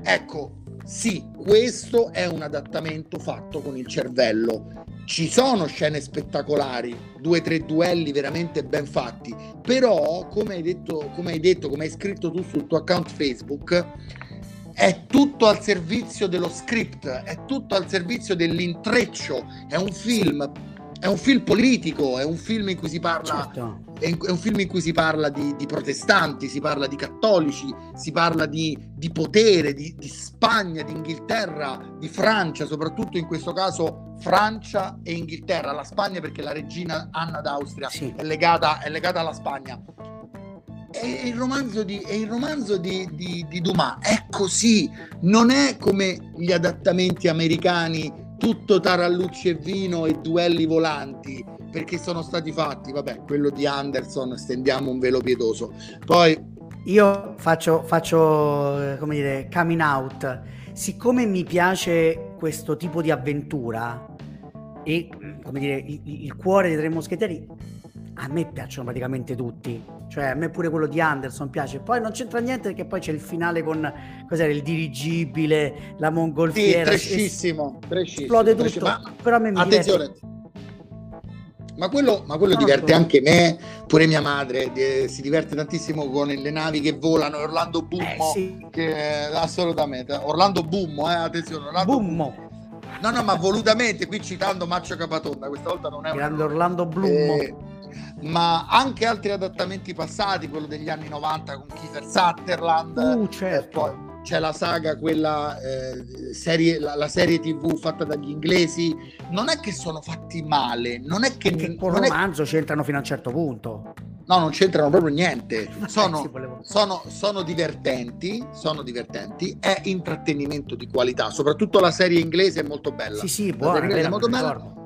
ecco, sì, questo è un adattamento fatto con il cervello. Ci sono scene spettacolari, due o tre duelli veramente ben fatti, però come hai detto, come hai detto, come hai scritto tu sul tuo account Facebook, è tutto al servizio dello script, è tutto al servizio dell'intreccio, è un film è un film politico, è un film in cui si parla, certo. è, un film in cui si parla di, di, protestanti, si parla di cattolici, si parla di, di potere, di, di, Spagna, di Inghilterra, di Francia, soprattutto in questo caso Francia e Inghilterra, la Spagna perché la regina Anna d'Austria sì. è, legata, è, legata, alla Spagna. E il romanzo, di, il romanzo di Dumas è così, non è come gli adattamenti americani tutto tarallucci e vino e duelli volanti perché sono stati fatti, vabbè, quello di Anderson, stendiamo un velo pietoso. Poi io faccio, faccio eh, come dire, coming out. Siccome mi piace questo tipo di avventura e come dire, il, il cuore dei tre moschettieri, a me piacciono praticamente tutti. Cioè a me pure quello di Anderson piace. Poi non c'entra niente perché poi c'è il finale con cos'era il dirigibile la mongolfiera. Sì, trescissimo, trescissimo esplode tutto. ma, però a me mi attenzione. diverte. ma quello, ma quello diverte anche me pure mia madre eh, si diverte tantissimo con le navi che volano Orlando Bummo eh, sì. che, assolutamente Orlando Bummo eh, attenzione Orlando Bummo. No, no, ma volutamente qui citando Maccio Capatonda, questa volta non è un grande Orlando Blummo. Eh, ma anche altri adattamenti passati, quello degli anni 90 con Kiefer Sutherland. Uh, certo. Poi c'è la saga, quella eh, serie, la, la, serie TV fatta dagli inglesi. Non è che sono fatti male, non è che. Perché con romanzo è... c'entrano fino a un certo punto. No, non c'entrano proprio niente. Sono, sono, sono, divertenti, sono divertenti, è intrattenimento di qualità. Soprattutto la serie inglese è molto bella. Sì, sì, buona, è molto bella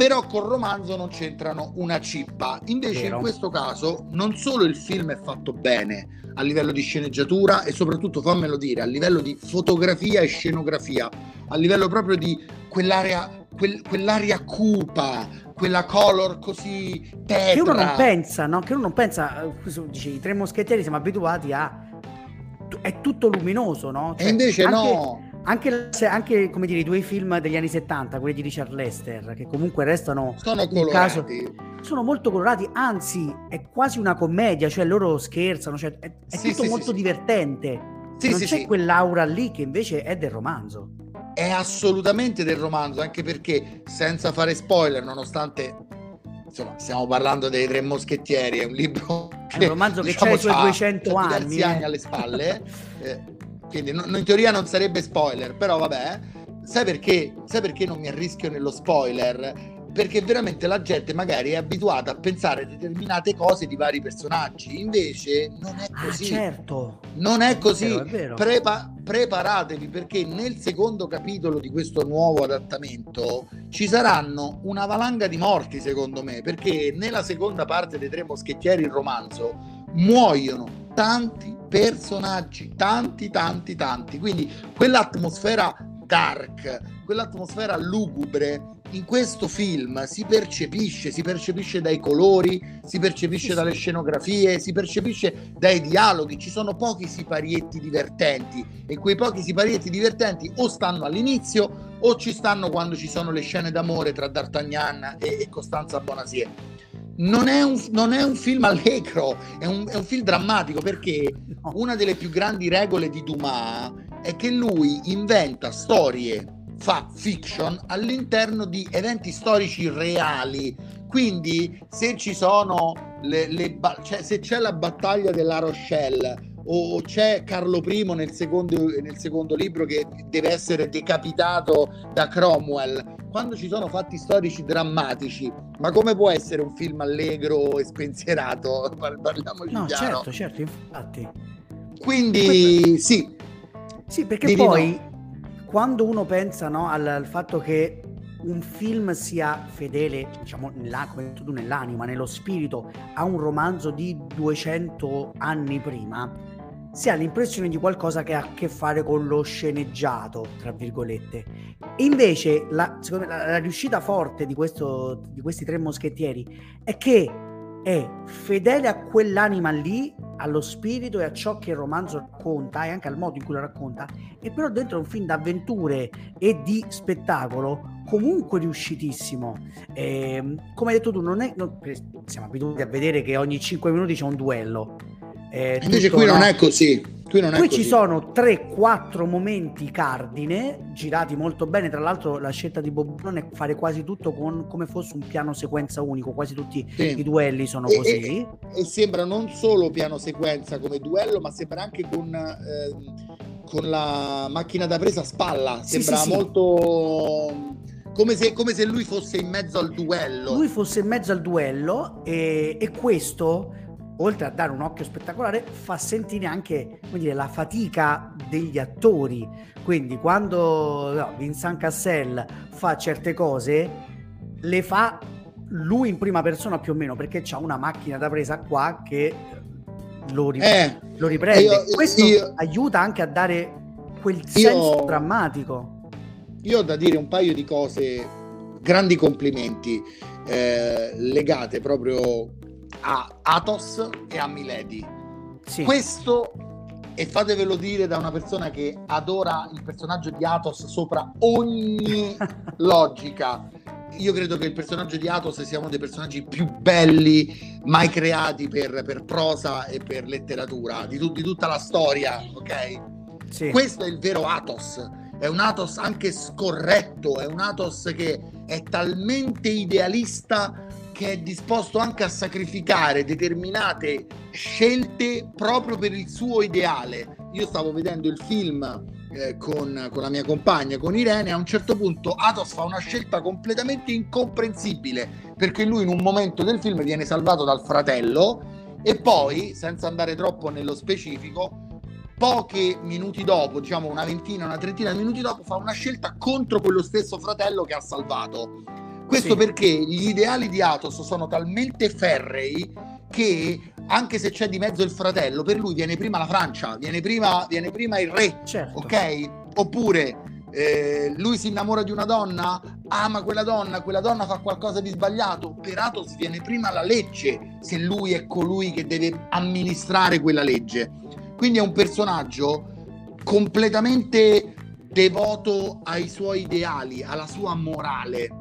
però col romanzo non c'entrano una cippa. Invece Vero. in questo caso non solo il film è fatto bene a livello di sceneggiatura e soprattutto fammelo dire a livello di fotografia e scenografia, a livello proprio di quell'area, quel, quell'area cupa, quella color così tetra. Che uno non pensa, no? Che uno non pensa, eh, dice, i tre moschettieri siamo abituati a è tutto luminoso, no? Cioè, e invece anche... no anche, anche, come dire, i due film degli anni 70, quelli di Richard Lester, che comunque restano sono colorati. Caso, sono molto colorati, anzi è quasi una commedia, cioè loro scherzano, cioè è, è sì, tutto sì, molto sì, divertente. Sì, non c'è quell'aura lì che invece è del romanzo. È assolutamente del romanzo, anche perché senza fare spoiler, nonostante insomma, stiamo parlando dei Tre Moschettieri, è un libro che, è un romanzo che diciamo, ha i suoi 200 anni, diversi eh. anni alle spalle, eh, quindi no, in teoria non sarebbe spoiler, però vabbè. Sai perché? Sai perché non mi arrischio nello spoiler? perché veramente la gente magari è abituata a pensare determinate cose di vari personaggi, invece non è ah, così. Ah, certo. Non è così. È vero, è vero. Prepa- preparatevi perché nel secondo capitolo di questo nuovo adattamento ci saranno una valanga di morti, secondo me, perché nella seconda parte dei Tre Moschettieri, il romanzo, muoiono tanti personaggi, tanti, tanti, tanti. Quindi quell'atmosfera dark, quell'atmosfera lugubre in questo film si percepisce, si percepisce dai colori, si percepisce dalle scenografie, si percepisce dai dialoghi, ci sono pochi siparietti divertenti e quei pochi siparietti divertenti o stanno all'inizio o ci stanno quando ci sono le scene d'amore tra D'Artagnan e, e Costanza Bonasie. Non è, un, non è un film allegro, è un, è un film drammatico perché una delle più grandi regole di Dumas è che lui inventa storie fa fiction all'interno di eventi storici reali. Quindi se ci sono le, le cioè, se c'è la battaglia della Rochelle o c'è Carlo I nel secondo, nel secondo libro che deve essere decapitato da Cromwell, quando ci sono fatti storici drammatici, ma come può essere un film allegro e spensierato? Parliamoci no, chiaro. certo, certo, infatti. Quindi sì. Sì, perché poi no quando uno pensa no, al, al, fatto che un film sia fedele, diciamo, nell'anima, nello spirito, a un romanzo di 200 anni prima, si ha l'impressione di qualcosa che ha a che fare con lo sceneggiato, tra virgolette. Invece, la, me, la, la riuscita forte di, questo, di questi tre moschettieri è che è fedele a quell'anima lì allo spirito e a ciò che il romanzo racconta e anche al modo in cui lo racconta, e però dentro un film d'avventure e di spettacolo comunque riuscitissimo. Eh, come hai detto tu, non è, non, siamo abituati a vedere che ogni 5 minuti c'è un duello. Eh, Invece qui no? non è così. Qui, non Qui ci sono 3-4 momenti cardine girati molto bene. Tra l'altro, la scelta di Bob è fare quasi tutto con, come fosse un piano sequenza unico. Quasi tutti sì. i duelli sono e, così. E, e, sembra non solo piano sequenza come duello, ma sembra anche con, eh, con la macchina da presa a spalla. Sembra sì, sì, molto. Come se, come se, lui fosse in mezzo al duello. Lui fosse in mezzo al duello e, e questo oltre a dare un occhio spettacolare, fa sentire anche dire, la fatica degli attori. Quindi quando no, Vincent Cassel fa certe cose, le fa lui in prima persona più o meno, perché c'ha una macchina da presa qua che lo, rip- eh, lo riprende. Io, Questo io, aiuta anche a dare quel senso io, drammatico. Io ho da dire un paio di cose, grandi complimenti, eh, legate proprio a Athos e a Milady. Sì. Questo, e fatevelo dire da una persona che adora il personaggio di Athos sopra ogni logica. Io credo che il personaggio di Athos sia uno dei personaggi più belli mai creati per, per prosa e per letteratura, di, tu, di tutta la storia, ok? Sì. Questo è il vero Athos è un Athos anche scorretto, è un Athos che è talmente idealista che è disposto anche a sacrificare determinate scelte proprio per il suo ideale. Io stavo vedendo il film eh, con, con, la mia compagna, con Irene, a un certo punto Athos fa una scelta completamente incomprensibile perché lui in un momento del film viene salvato dal fratello e poi, senza andare troppo nello specifico, pochi minuti dopo, diciamo una ventina, una trentina di minuti dopo, fa una scelta contro quello stesso fratello che ha salvato questo sì. perché gli ideali di Athos sono talmente ferrei che anche se c'è di mezzo il fratello, per lui viene prima la Francia, viene prima, viene prima il re, certo. ok? Oppure eh, lui si innamora di una donna, ama quella donna, quella donna fa qualcosa di sbagliato, per Athos viene prima la legge, se lui è colui che deve amministrare quella legge. Quindi è un personaggio completamente devoto ai suoi ideali, alla sua morale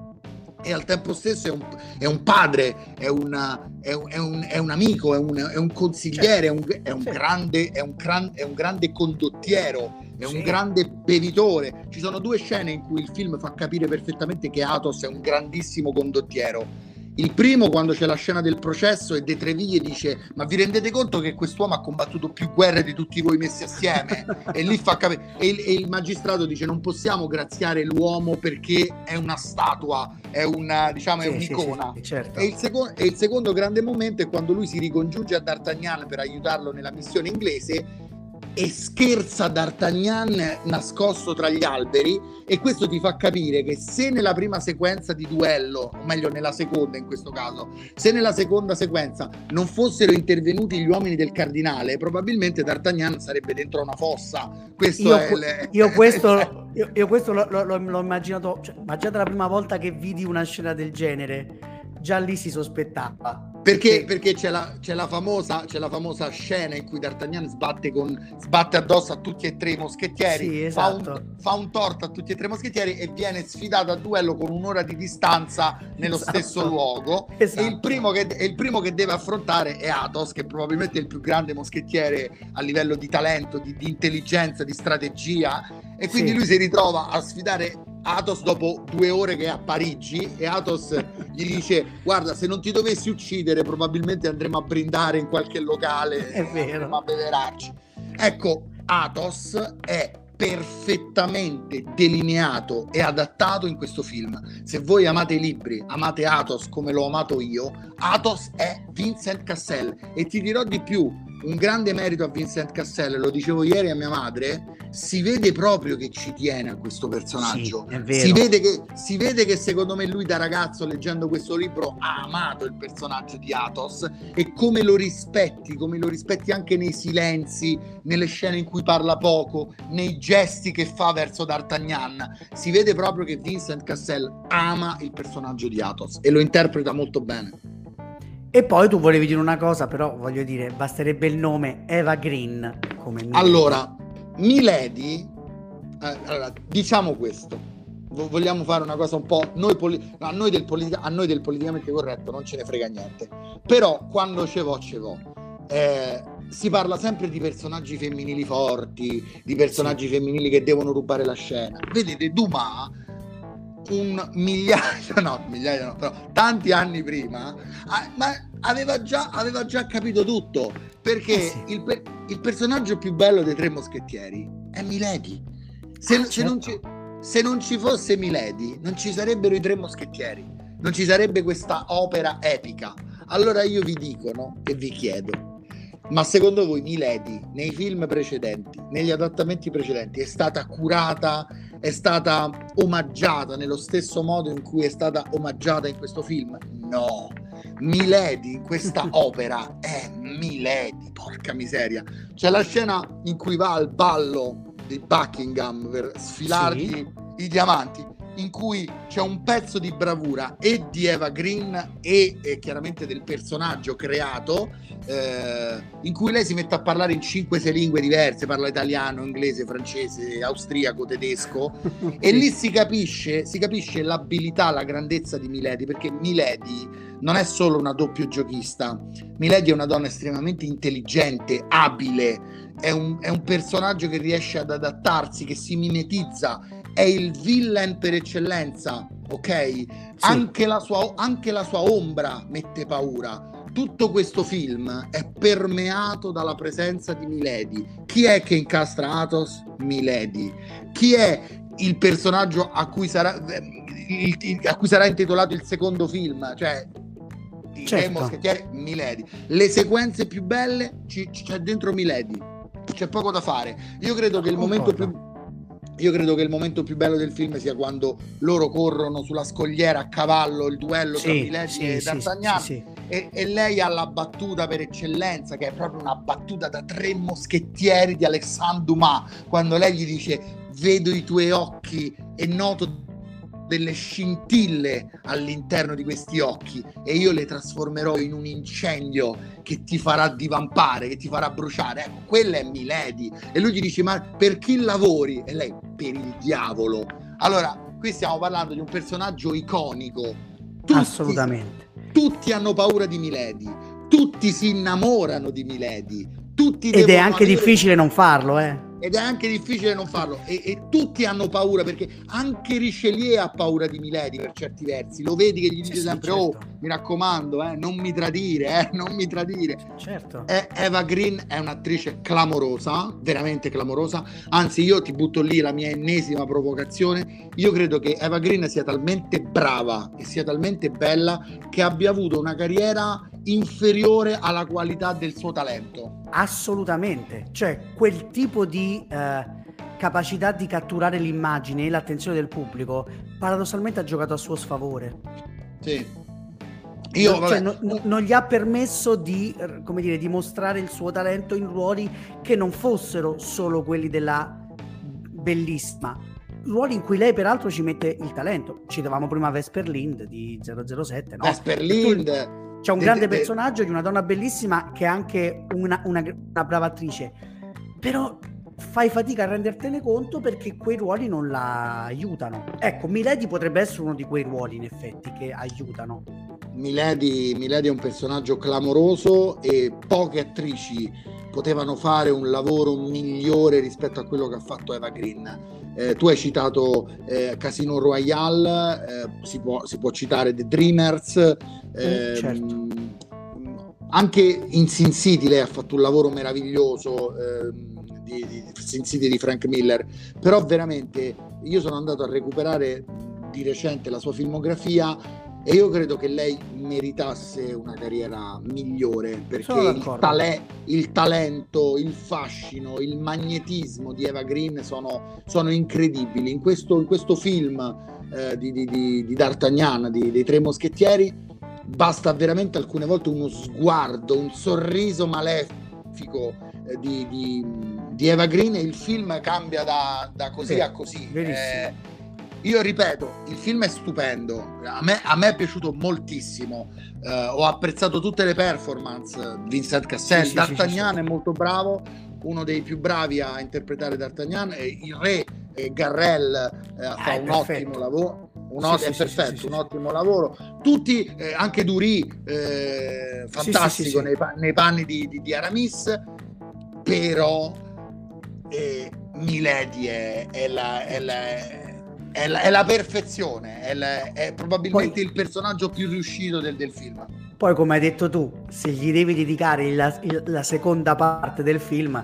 e al tempo stesso è un, è un padre, è, una, è, un, è, un, è, un, amico, è un, un consigliere, certo. è, un, certo. grande, è, un gran, è un grande condottiero, è un grande bevitore. Ci sono due scene in cui il film fa capire perfettamente che Athos è un grandissimo condottiero il primo quando c'è la scena del processo e De Treviglie dice ma vi rendete conto che quest'uomo ha combattuto più guerre di tutti voi messi assieme? e lì fa capire... E, e, il magistrato dice non possiamo graziare l'uomo perché è una statua, è una, diciamo, sì, è un'icona. Sì, sì, certo. e, il seco- e il secondo grande momento è quando lui si ricongiunge a D'Artagnan per aiutarlo nella missione inglese e scherza D'Artagnan nascosto tra gli alberi e questo ti fa capire che se nella prima sequenza di duello, o meglio nella seconda in questo caso, se nella seconda sequenza non fossero intervenuti gli uomini del cardinale, probabilmente D'Artagnan sarebbe dentro una fossa. Questo io, è le... io questo, io, io questo l'ho, l'ho, l'ho immaginato, cioè, ma già dalla prima volta che vidi una scena del genere già lì si sospettava. Perché, perché c'è, la, c'è, la famosa, c'è, la, famosa, scena in cui D'Artagnan sbatte, con, sbatte addosso a tutti e tre i moschettieri, sì, esatto. fa, un, fa, un, torto a tutti e tre i moschettieri e viene sfidato a duello con un'ora di distanza nello esatto. stesso luogo. Esatto. E il primo, che, il primo, che, deve affrontare è Athos, che probabilmente è il più grande moschettiere a livello di talento, di, di intelligenza, di strategia. E quindi sì. lui si ritrova a sfidare Athos dopo due ore che è a Parigi e Athos gli dice guarda se non ti dovessi uccidere probabilmente andremo a brindare in qualche locale è vero. a beverarci. Ecco Athos è perfettamente delineato e adattato in questo film. Se voi amate i libri, amate Athos come l'ho amato io, Athos è Vincent Cassel. E ti dirò di più, un grande merito a Vincent Cassel, lo dicevo ieri a mia madre, si vede proprio che ci tiene a questo personaggio. Sì, si, vede che, si, vede che, secondo me lui da ragazzo leggendo questo libro ha amato il personaggio di Athos e come lo rispetti, come lo rispetti anche nei silenzi, nelle scene in cui parla poco, nei gesti che fa verso D'Artagnan. Si vede proprio che Vincent Cassel ama il personaggio di Athos e lo interpreta molto bene. E poi tu volevi dire una cosa, però voglio dire, basterebbe il nome Eva Green come Milady. Allora, Milady, eh, allora, diciamo questo. Vogliamo fare una cosa un po'. Noi poli- a, noi del politica- a noi del politicamente corretto non ce ne frega niente. Però quando ce vo, ce vo. Eh, si parla sempre di personaggi femminili forti, di personaggi femminili che devono rubare la scena. Vedete, Dumas un migliaio, no, migliaia no, però tanti anni prima, ma aveva già, aveva già capito tutto, perché eh sì. il, il, personaggio più bello dei tre moschettieri è Milady. Se, ah, se, certo. non ci, se non ci fosse Milady, non ci sarebbero i tre moschettieri, non ci sarebbe questa opera epica. Allora io vi dico, no, e vi chiedo, ma secondo voi Milady nei film precedenti, negli adattamenti precedenti, è stata curata è stata omaggiata nello stesso modo in cui è stata omaggiata in questo film? No. Milady in questa opera è Milady, porca miseria. C'è la scena in cui va al ballo di Buckingham per sfilargli sì. i diamanti in cui c'è un pezzo di bravura e di Eva Green e, e chiaramente del personaggio creato eh, in cui lei si mette a parlare in 5-6 lingue diverse, parla italiano, inglese, francese, austriaco, tedesco. E lì si capisce, si capisce l'abilità, la grandezza di Milady perché Milady non è solo una doppio giochista, Milady è una donna estremamente intelligente, abile, è un, è un personaggio che riesce ad adattarsi, che si mimetizza è il villain per eccellenza, ok? Sì. Anche, la sua, anche la sua ombra mette paura. Tutto questo film è permeato dalla presenza di Milady. Chi è che incastra Athos? Milady. Chi è il personaggio a cui sarà, il, il, a cui sarà intitolato il secondo film? Cioè, certo. Milady. Le sequenze più belle c- c'è dentro Milady. C'è poco da fare. Io credo che il momento più io credo che il momento più bello del film sia quando loro corrono sulla scogliera a cavallo, il duello sì, tra Milady sì, e D'Artagnan. Sì, e, e, lei ha la battuta per eccellenza, che è proprio una battuta da tre moschettieri di Alexandre Dumas, quando lei gli dice: Vedo i tuoi occhi e noto delle scintille all'interno di questi occhi e io le trasformerò in un incendio che ti farà divampare, che ti farà bruciare. Ecco, quella è Milady. E lui gli dice: Ma per chi lavori? E lei, per il diavolo. Allora, qui stiamo parlando di un personaggio iconico. Tutti, Assolutamente. Tutti hanno paura di Milady, tutti si innamorano di Milady, tutti Ed è anche avere... difficile non farlo, eh ed è anche difficile non farlo. E, e, tutti hanno paura perché anche Richelieu ha paura di Milady per certi versi. Lo vedi che gli dice sì, sempre oh, certo. oh mi raccomando eh, non mi tradire eh, non mi tradire. Certo. E Eva Green è un'attrice clamorosa veramente clamorosa. Anzi io ti butto lì la mia ennesima provocazione. Io credo che Eva Green sia talmente brava e sia talmente bella che abbia avuto una carriera inferiore alla qualità del suo talento. Assolutamente, cioè quel tipo di eh, capacità di catturare l'immagine e l'attenzione del pubblico paradossalmente ha giocato a suo sfavore. Sì. Io, cioè, no, no, non gli ha permesso di, come dire, dimostrare il suo talento in ruoli che non fossero solo quelli della bellissima. Ruoli in cui lei peraltro ci mette il talento. Citavamo prima Vesper Lind di 007, no? Vesper Lind, c'è un grande personaggio di una donna bellissima che è anche una, una, una brava attrice, però fai fatica a rendertene conto perché quei ruoli non la aiutano. Ecco, Milady potrebbe essere uno di quei ruoli in effetti che aiutano. Milady, Milady è un personaggio clamoroso e poche attrici potevano fare un lavoro migliore rispetto a quello che ha fatto Eva Green. Eh, tu hai citato eh, Casino Royale, eh, si, può, si, può, citare The Dreamers, eh, certo. anche in Sin City lei ha fatto un lavoro meraviglioso ehm, di, di Sin City di Frank Miller, però veramente io sono andato a recuperare di recente la sua filmografia e io credo che lei meritasse una carriera migliore perché il, tale- il, talento, il fascino, il magnetismo di Eva Green sono, sono incredibili. In questo, in questo film eh, di, di, di, di, D'Artagnan, dei Tre Moschettieri, basta veramente alcune volte uno sguardo, un sorriso malefico eh, di, Eva Green e il film cambia da, da così sì, a così. Verissimo. Eh, io ripeto, il film è stupendo, a me, a me è piaciuto moltissimo, uh, ho apprezzato tutte le performance, Vincent Cassel, sì, D'Artagnan sì, sì, è molto bravo, uno dei più bravi a interpretare D'Artagnan, il re eh, Garrel eh, ah, fa un perfetto. ottimo lavoro. Un sì, è perfetto, un ottimo lavoro. Tutti, eh, anche Duri, eh, fantastico nei, nei, panni di, di, di Aramis, però eh, Milady è, è, la, è, la, è la, è la perfezione, è, la, è probabilmente poi, il personaggio più riuscito del, del, film. Poi, come hai detto tu, se gli devi dedicare la, la seconda parte del film,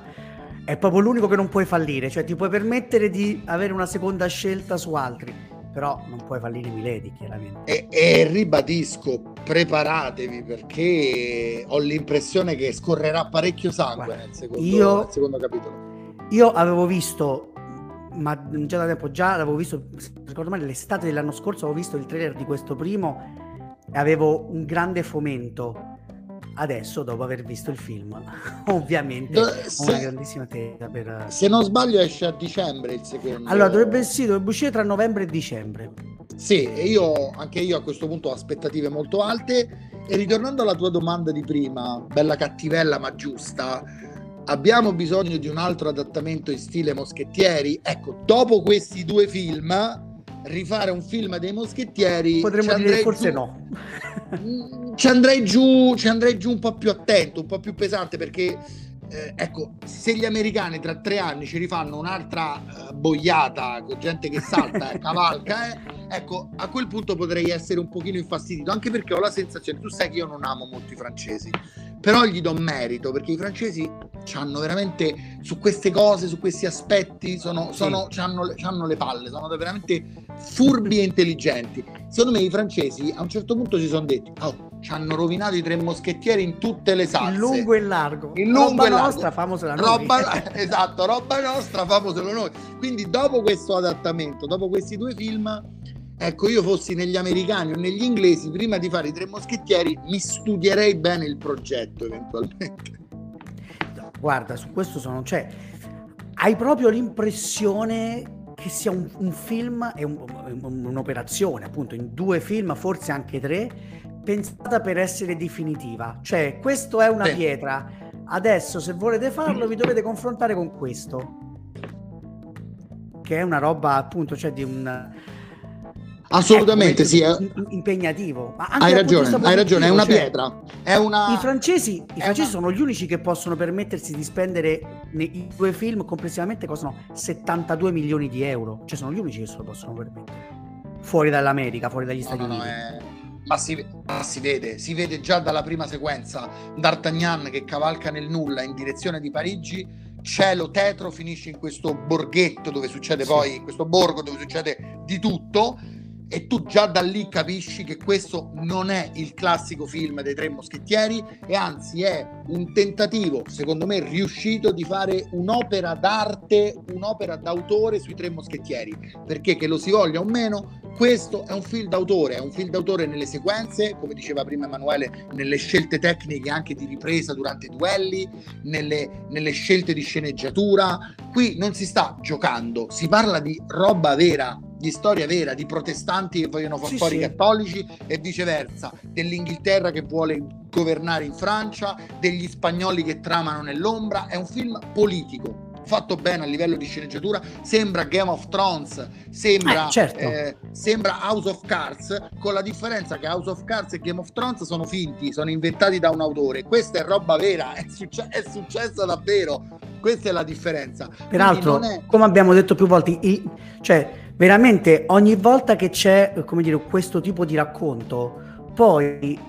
è proprio l'unico che non puoi fallire, cioè ti puoi permettere di avere una seconda scelta su altri, però non puoi fallire Milady, chiaramente. E, e ribadisco, preparatevi perché ho l'impressione che scorrerà parecchio sangue Guarda, nel, secondo, io, nel secondo capitolo. Io avevo visto ma già da tempo, già l'avevo visto, ricordo male, l'estate dell'anno scorso avevo visto il trailer di questo primo e avevo un grande fomento. Adesso, dopo aver visto il film, ovviamente ho una grandissima tesa per... Se non sbaglio esce a dicembre il secondo. Allora, dovrebbe, sì, dovrebbe uscire tra novembre e dicembre. Sì, e io, anche io a questo punto ho aspettative molto alte. E ritornando alla tua domanda di prima, bella cattivella ma giusta, abbiamo bisogno di un altro adattamento in stile Moschettieri. Ecco, dopo questi due film, rifare un film dei Moschettieri potremmo dire forse giù, no. Mm, ci andrei giù, ci andrei giù un po' più attento, un po' più pesante perché eh, ecco, se gli americani tra tre anni ci rifanno un'altra uh, boiata con gente che salta e cavalca, eh, ecco, a quel punto potrei essere un pochino infastidito, anche perché ho la sensazione, tu sai che io non amo molto i francesi, però gli do merito perché i francesi hanno veramente su queste cose, su questi aspetti, sono, sono, sì. hanno, hanno le palle, sono veramente furbi e intelligenti. Secondo me i francesi a un certo punto si sono detti, oh, ci hanno rovinato i tre moschettieri in tutte le salse. Il lungo e largo. Il lungo roba e largo. nostra, famosela noi. Roba, esatto, roba nostra, famoselo noi. Quindi dopo questo adattamento, dopo questi due film, ecco, io fossi negli americani o negli inglesi, prima di fare i tre moschettieri, mi studierei bene il progetto eventualmente. Guarda, su questo sono... Cioè, hai proprio l'impressione che sia un, un film e un, un, un'operazione, appunto, in due film, forse anche tre, pensata per essere definitiva. Cioè, questo è una sì. pietra. Adesso, se volete farlo, vi dovete confrontare con questo. Che è una roba, appunto, cioè di un Assolutamente ecco, sì. È... Impegnativo. hai ragione, hai ragione, è una cioè, pietra. È una... I francesi, i francesi una... sono gli unici che possono permettersi di spendere nei due film complessivamente costano 72 milioni di euro. Cioè sono gli unici che se lo possono permettere. Fuori dall'America, fuori dagli Stati no, Uniti. No, è... Ma si, ma si, vede, si vede già dalla prima sequenza D'Artagnan che cavalca nel nulla in direzione di Parigi, cielo tetro, finisce in questo borghetto dove succede sì. poi, in questo borgo dove succede di tutto e tu già da lì capisci che questo non è il classico film dei tre moschettieri e anzi è un tentativo, secondo me riuscito, di fare un'opera d'arte, un'opera d'autore sui tre moschettieri, perché che lo si voglia o meno, questo è un film d'autore, è un film d'autore nelle sequenze, come diceva prima Emanuele, nelle scelte tecniche anche di ripresa durante i duelli, nelle, nelle scelte di sceneggiatura. Qui non si sta giocando, si parla di roba vera, di storia vera, di protestanti che vogliono far sì, fuori i sì. cattolici e viceversa, dell'Inghilterra che vuole governare in Francia, degli spagnoli che tramano nell'ombra, è un film politico fatto bene a livello di sceneggiatura, sembra Game of Thrones, sembra, eh, certo. eh, sembra, House of Cards, con la differenza che House of Cards e Game of Thrones sono finti, sono inventati da un autore. Questa è roba vera, è, succe- è successa davvero. Questa è la differenza. Peraltro, è... come abbiamo detto più volte, i, cioè veramente ogni volta che c'è come dire, questo tipo di racconto, poi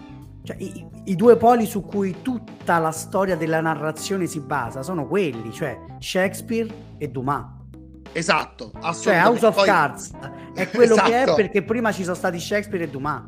cioè, i, i, due poli su cui tutta la storia della narrazione si basa sono quelli, cioè Shakespeare e Dumas. Esatto, Cioè House of poi... Cards è quello esatto. che è esatto. perché prima ci sono stati Shakespeare e Dumas.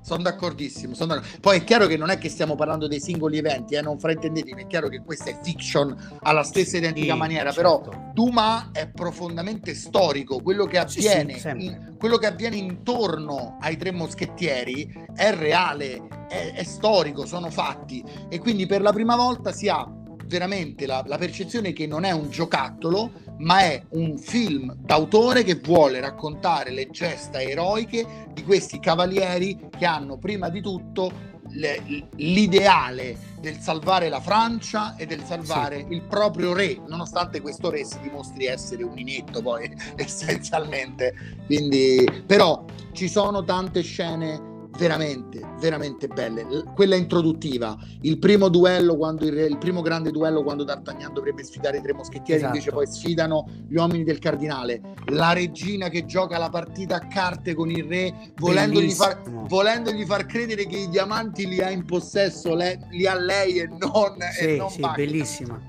Sono d'accordissimo, sono d'accordissimo. Poi è chiaro che non è che stiamo parlando dei singoli eventi, eh, non fraintendetemi, è chiaro che questa è fiction alla stessa identica sì, maniera, certo. però Dumas è profondamente storico, quello che avviene, sì, sì, in, quello che avviene intorno ai tre moschettieri è reale, è, è storico, sono fatti e quindi per la prima volta si ha veramente la, la, percezione che non è un giocattolo, ma è un film d'autore che vuole raccontare le gesta eroiche di questi cavalieri che hanno prima di tutto le, l'ideale del salvare la Francia e del salvare sì. il proprio re, nonostante questo re si dimostri essere un inetto poi essenzialmente. Quindi, però ci sono tante scene veramente, veramente belle. Quella introduttiva, il primo duello, quando il, re, il primo grande duello quando D'Artagnan dovrebbe sfidare i tre moschettieri, esatto. invece poi sfidano gli uomini del cardinale. La regina che gioca la partita a carte con il re, volendogli far, volendogli far, credere che i diamanti li ha in possesso, le, li ha lei e non, sì, e non sì, bellissima.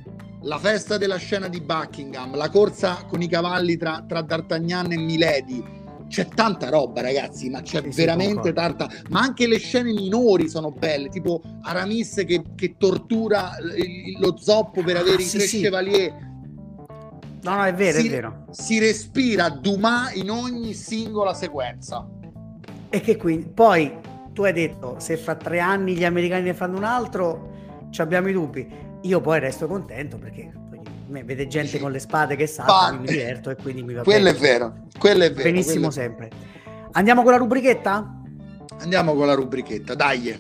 La festa della scena di Buckingham, la corsa con i cavalli tra, tra D'Artagnan e Milady, c'è tanta roba, ragazzi, ma c'è sì, veramente sì, tanta. Ma anche le scene minori sono belle, tipo Aramis che, che tortura lo zoppo per avere ah, i sì, tre chevalier. No, no, è vero, si, è vero. Si respira Dumas in ogni singola sequenza. E che quindi poi tu hai detto se fra tre anni gli americani ne fanno un altro, ci abbiamo i dubbi. Io poi resto contento perché vede gente con le spade che sa, mi diverto e quindi mi va quello bene. È vero, quello è vero. Benissimo sempre. Andiamo con la rubrichetta? Andiamo con la rubrichetta, dai.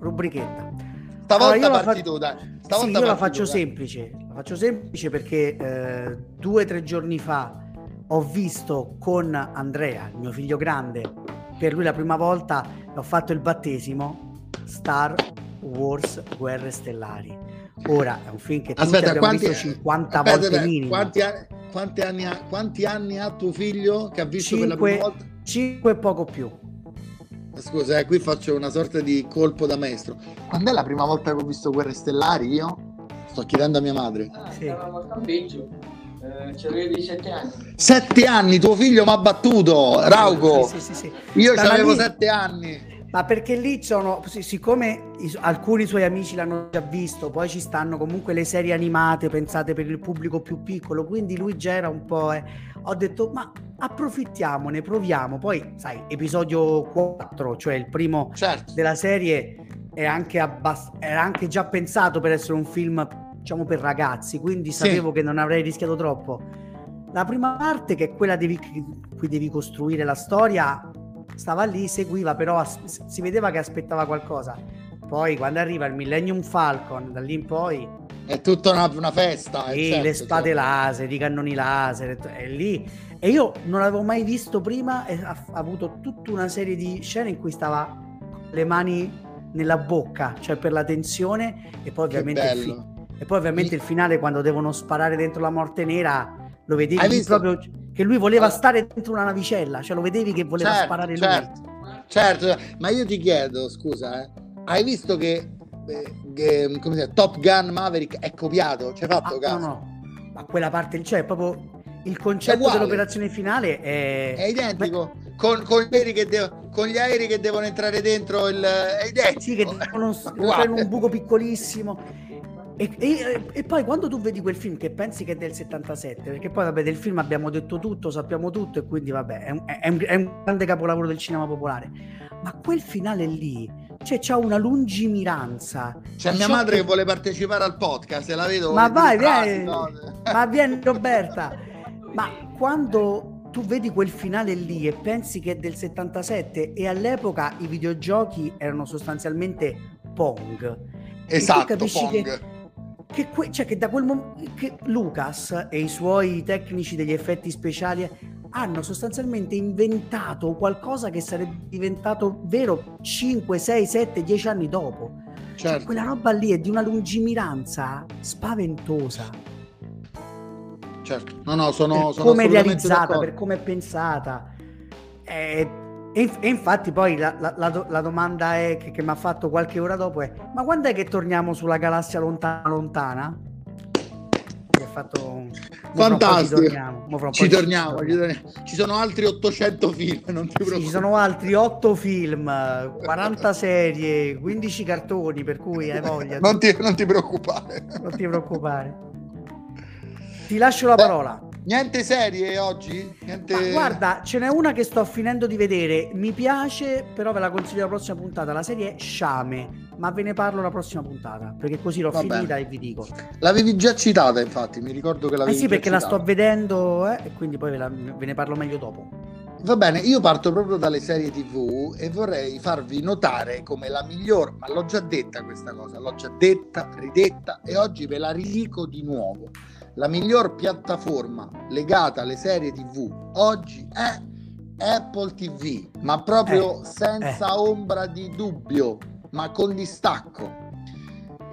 Rubrichetta. Stavolta allora, parti tu, dai. Stavolta sì, io la faccio tu, semplice. Faccio semplice perché eh, due o tre giorni fa ho visto con Andrea, il mio figlio grande, per lui la prima volta ho fatto il battesimo Star Wars Guerre Stellari. Ora è un film che tutti aspetta, abbiamo quanti, visto 50 aspetta, volte aspetta, minimo. Quanti anni, quanti, anni ha, quanti anni ha tuo figlio che ha visto Cinque, per la prima volta? 5 e poco più. Scusa, eh, qui faccio una sorta di colpo da maestro. Quando è la prima volta che ho visto Guerre Stellari io? Sto chiedendo a mia madre. Ah, sì. a Campeggio. Eh, sette anni. Sette anni, tuo figlio mi ha battuto, Rauco. Sì, sì, sì, io avevo sette anni. Ma perché lì sono, siccome alcuni suoi amici l'hanno già visto, poi ci stanno comunque le serie animate pensate per il pubblico più piccolo, quindi lui già era un po'... Eh, ho detto, ma approfittiamone, proviamo. Poi, sai, episodio 4, cioè il primo certo. della serie, è anche abbast- era anche già pensato per essere un film, diciamo, per ragazzi, quindi sì. sapevo che non avrei rischiato troppo. La prima parte, che è quella devi, cui devi costruire la storia, stava lì, seguiva, però as- si vedeva che aspettava qualcosa. Poi quando arriva il Millennium Falcon, da lì in poi... È tutta una, una festa. Sì, certo, le spade certo. laser, i cannoni laser, è lì. E io non l'avevo mai visto prima e ha, ha avuto tutta una serie di scene in cui stava le mani nella bocca, cioè per la tensione e poi ovviamente, il, fi- e poi ovviamente il finale quando devono sparare dentro la morte nera lo vedevi proprio che lui voleva stare dentro una navicella, cioè lo vedevi che voleva certo, sparare certo, lui. Certo, ma io ti chiedo, scusa, eh, hai visto che, eh, che come si Top Gun Maverick è copiato? Hai fatto ah, caso? No, no, ma quella parte, cioè proprio il concetto dell'operazione finale è, è identico. Beh, con, con, gli de- con, gli aerei che devono entrare dentro il è identico. Sì, che devono in un buco piccolissimo e, e, e, poi quando tu vedi quel film che pensi che è del 77, perché poi vabbè del film abbiamo detto tutto, sappiamo tutto e quindi vabbè è un, è un, è un grande capolavoro del cinema popolare, ma quel finale lì, cioè c'ha una lungimiranza. C'è mia madre che... che... vuole partecipare al podcast e la vedo. Ma vai, vieni, no? ma vieni Roberta, ma quando tu vedi quel finale lì e pensi che è del 77 e all'epoca i videogiochi erano sostanzialmente Pong. Esatto, Pong. Che che, que- cioè che da quel momento Lucas e i suoi tecnici degli effetti speciali hanno sostanzialmente inventato qualcosa che sarebbe diventato vero 5, 6, 7, 10 anni dopo. Cioè, certo. Cioè, quella roba lì è di una lungimiranza spaventosa. Certo, no, no, sono, per sono come è realizzata, d'accordo. per come è pensata. È e, e infatti poi la, la, la, la domanda è che, che mi ha fatto qualche ora dopo è ma quando è che torniamo sulla galassia lontana lontana? Che ha fatto fantastico ci torniamo, ci torniamo, ci torniamo, ci sono altri 800 film non ti sì, ci sono altri 8 film 40 serie 15 cartoni per cui hai voglia non, ti, non ti preoccupare. Non ti preoccupare ti lascio la parola Niente serie oggi? Niente... Ma guarda, ce n'è una che sto finendo di vedere, mi piace, però ve la consiglio la prossima puntata. La serie è Sciame, ma ve ne parlo la prossima puntata, perché così l'ho Va finita bene. e vi dico. L'avevi già citata, infatti, mi ricordo che l'avevi Eh sì, perché citata. la sto vedendo eh, e quindi poi ve, la, ve ne parlo meglio dopo. Va bene, io parto proprio dalle serie TV e vorrei farvi notare come la miglior, ma l'ho già detta questa cosa, l'ho già detta, ridetta e oggi ve la ridico di nuovo la miglior piattaforma legata alle serie TV oggi è Apple TV, ma proprio eh, senza eh. ombra di dubbio, ma con distacco.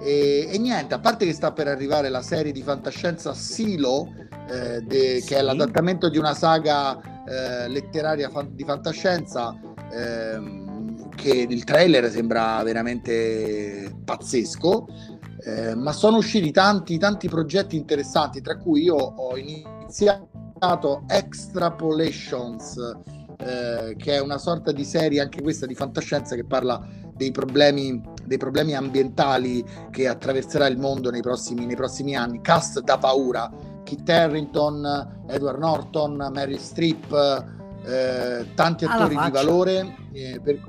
E, e, niente, a parte che sta per arrivare la serie di fantascienza Silo, eh, de, sì. che è l'adattamento di una saga eh, letteraria fan, di fantascienza, ehm, che il trailer sembra veramente pazzesco. Eh, ma sono usciti tanti, tanti progetti interessanti, tra cui io ho iniziato Extrapolations, eh, che è una sorta di serie, anche questa di fantascienza, che parla dei problemi, dei problemi ambientali che attraverserà il mondo nei prossimi, nei prossimi anni. Cast da paura, Kit Harrington, Edward Norton, Mary Streep, eh, tanti attori di valore. Eh, per,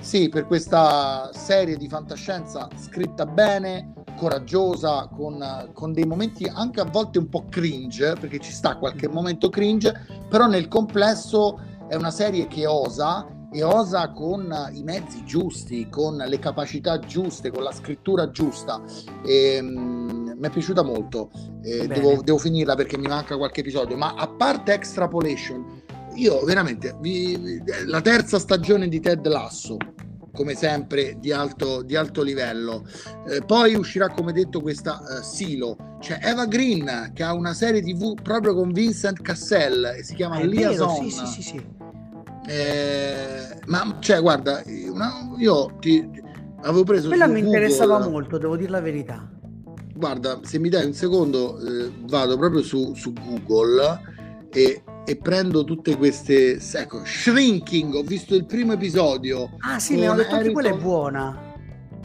sì, per questa serie di fantascienza scritta bene, coraggiosa, con, con, dei momenti anche a volte un po' cringe, perché ci sta qualche momento cringe, però nel complesso è una serie che osa e osa con i mezzi giusti, con le capacità giuste, con la scrittura giusta. E, um, mi è piaciuta molto. Eh, devo, devo, finirla perché mi manca qualche episodio, ma a parte Extrapolation, io veramente vi, la terza stagione di Ted Lasso come sempre di alto, di alto livello. Eh, poi uscirà come detto questa uh, Silo. C'è Eva Green che ha una serie tv proprio con Vincent Cassell e si chiama Liaison sì, sì, sì, sì. Eh, ma cioè guarda una, io ti, avevo preso quella mi Google, interessava molto devo dire la verità. Guarda se mi dai un secondo eh, vado proprio su, su Google e, e, prendo tutte queste ecco shrinking ho visto il primo episodio ah sì mi hanno detto che quella è buona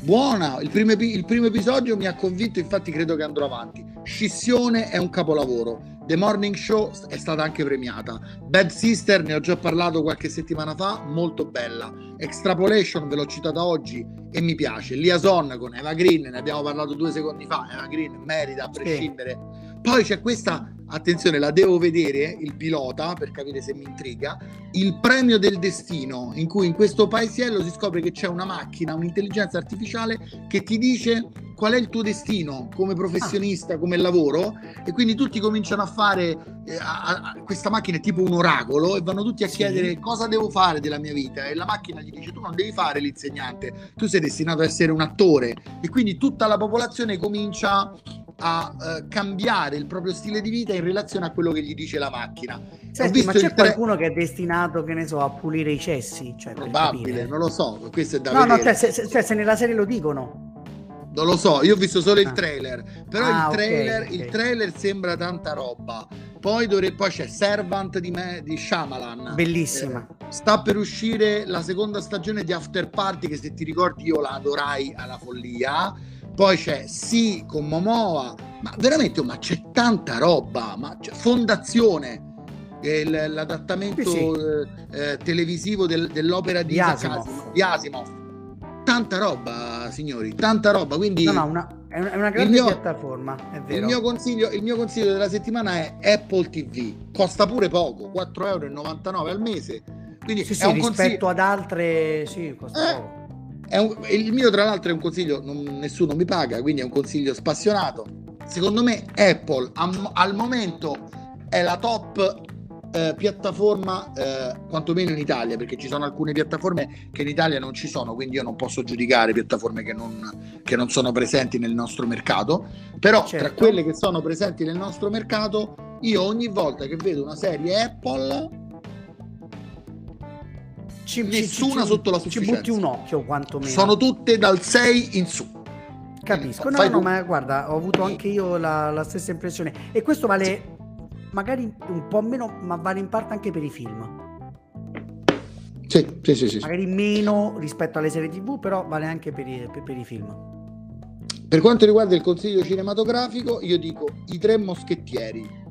buona il primo, il primo episodio mi ha convinto infatti credo che andrò avanti Scissione è un capolavoro The Morning Show è stata anche premiata. Bad Sister ne ho già parlato qualche settimana fa, molto bella. Extrapolation ve l'ho citata oggi e mi piace. Liaison con Eva Green, ne abbiamo parlato due secondi fa. Eva Green merita a prescindere. Sì. Poi c'è questa attenzione, la devo vedere, il pilota, per capire se mi intriga, il premio del destino, in cui in questo paesiello si scopre che c'è una macchina, un'intelligenza artificiale che ti dice qual è il tuo destino come professionista, come lavoro, e quindi tutti cominciano a fare, eh, a, a, questa macchina è tipo un oracolo, e vanno tutti a sì. chiedere cosa devo fare della mia vita, e la macchina gli dice tu non devi fare l'insegnante, tu sei destinato a essere un attore, e quindi tutta la popolazione comincia a uh, cambiare il proprio stile di vita in relazione a quello che gli dice la macchina. Senti, ma c'è qualcuno che è destinato, che ne so, a pulire i cessi? Cioè, Probabile, non lo so, questo è da no, vedere. No, cioè, se, se, cioè, se nella serie lo dicono. Non lo so, io ho visto solo ah. il trailer, però ah, il, trailer, okay, okay. il trailer sembra tanta roba. Poi, dovrebbe, poi c'è Servant di, me, di Shyamalan. Bellissima. Eh, sta per uscire la seconda stagione di After Party che se ti ricordi io la adorai alla follia poi c'è Sì con Momoa, ma veramente ma c'è tanta roba, ma c'è Fondazione, l'adattamento sì, sì. Eh, televisivo del, dell'opera di, di Asimov. di Asimov. Tanta roba, signori, tanta roba. Quindi no, no, una, è una grande mio, piattaforma, è vero. Il mio, consiglio, il mio consiglio della settimana è Apple TV. Costa pure poco, 4,99 euro al mese. Quindi sì, sì, rispetto consiglio... ad altre, sì, costa eh, poco un, il mio, tra l'altro, è un consiglio, non, nessuno mi paga, quindi è un consiglio spassionato. Secondo me, Apple am, al momento è la top eh, piattaforma, eh, quantomeno in Italia, perché ci sono alcune piattaforme che in Italia non ci sono, quindi io non posso giudicare piattaforme che non, che non sono presenti nel nostro mercato. Però certo. tra quelle che sono presenti nel nostro mercato, io ogni volta che vedo una serie Apple ci, nessuna ci, sotto la sufficienza. Ci butti un occhio quantomeno. Sono tutte dal 6 in su. Capisco, no, no, ma guarda, ho avuto anche io la, la, stessa impressione. E questo vale magari un po' meno, ma vale in parte anche per i film. Sì, sì, sì, sì. Magari meno rispetto alle serie TV, però vale anche per i, per, per i film. Per quanto riguarda il consiglio cinematografico, io dico I Tre Moschettieri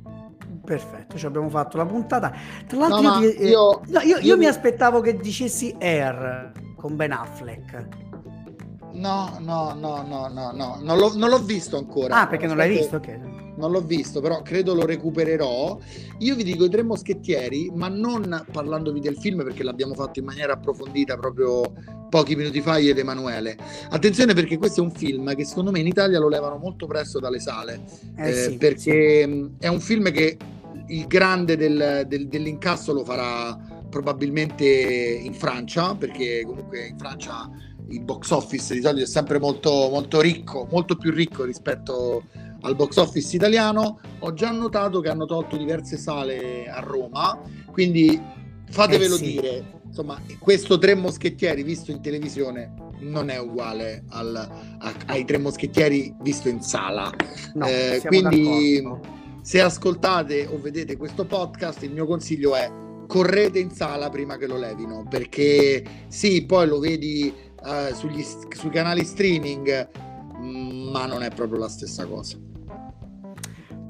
Perfetto, ci abbiamo fatto la puntata. Tra l'altro, no, io, ti, io, no, io, io, mi aspettavo che dicessi Air con Ben Affleck. No, no, no, no, no, no. Non, l'ho, non l'ho visto ancora. Ah, perché non l'hai visto? Ok. Non l'ho visto, però credo lo recupererò. Io vi dico i tre moschettieri, ma non parlandovi del film perché l'abbiamo fatto in maniera approfondita proprio pochi minuti fa io ed Emanuele. Attenzione perché questo è un film che secondo me in Italia lo levano molto presto dalle sale, eh, eh, sì, perché sì. è un film che il grande del, del, dell'incasso lo farà probabilmente in Francia, perché comunque in Francia il box office di solito è sempre molto, molto ricco, molto più ricco rispetto al box office italiano. Ho già notato che hanno tolto diverse sale a Roma, quindi fatevelo eh sì. dire. Insomma, questo Tre Moschettieri visto in televisione non è uguale al, a, ai Tre Moschettieri visto in sala. No, eh, quindi d'accordo se ascoltate o vedete questo podcast, il mio consiglio è correte in sala prima che lo levino, perché sì, poi lo vedi uh, sugli, sui canali streaming, mm, ma non è proprio la stessa cosa.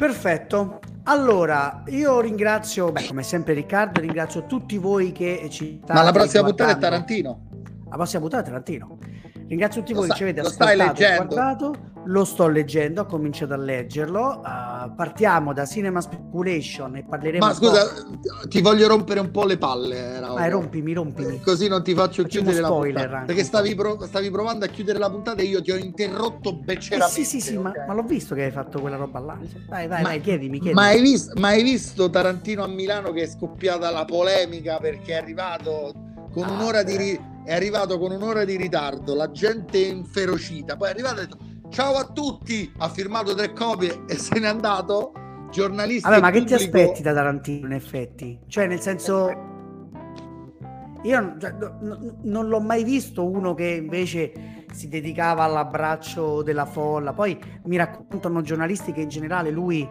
Perfetto. Allora, io ringrazio, beh, come sempre Riccardo, ringrazio tutti voi che ci Ma la prossima puntata è Tarantino. La prossima puntata è Tarantino. Ringrazio tutti lo voi che ci avete ascoltato e guardato lo sto leggendo, ho cominciato a leggerlo. Uh, partiamo da Cinema Speculation e parleremo. Ma scusa, ti voglio rompere un po' le palle. Raul. Rompimi, rompimi. Così non ti faccio Facciamo chiudere la puntata. Perché stavi, pro- stavi, provando a chiudere la puntata e io ti ho interrotto becceramente. Eh sì, sì, sì, okay? ma, ma, l'ho visto che hai fatto quella roba là. Vai, vai, ma, vai, chiedimi, chiedimi. Ma hai, visto, ma hai visto Tarantino a Milano che è scoppiata la polemica perché è arrivato con ah, un'ora di. Ri- è arrivato con un'ora di ritardo, la gente è inferocita. Poi è arrivato e ha detto ciao a tutti, ha firmato tre copie e se n'è andato. Giornalista. Vabbè, ma che ti aspetti da Tarantino in effetti? Cioè, nel senso... Io cioè, no, non l'ho mai visto uno che invece si dedicava all'abbraccio della folla. Poi mi raccontano giornalisti che in generale lui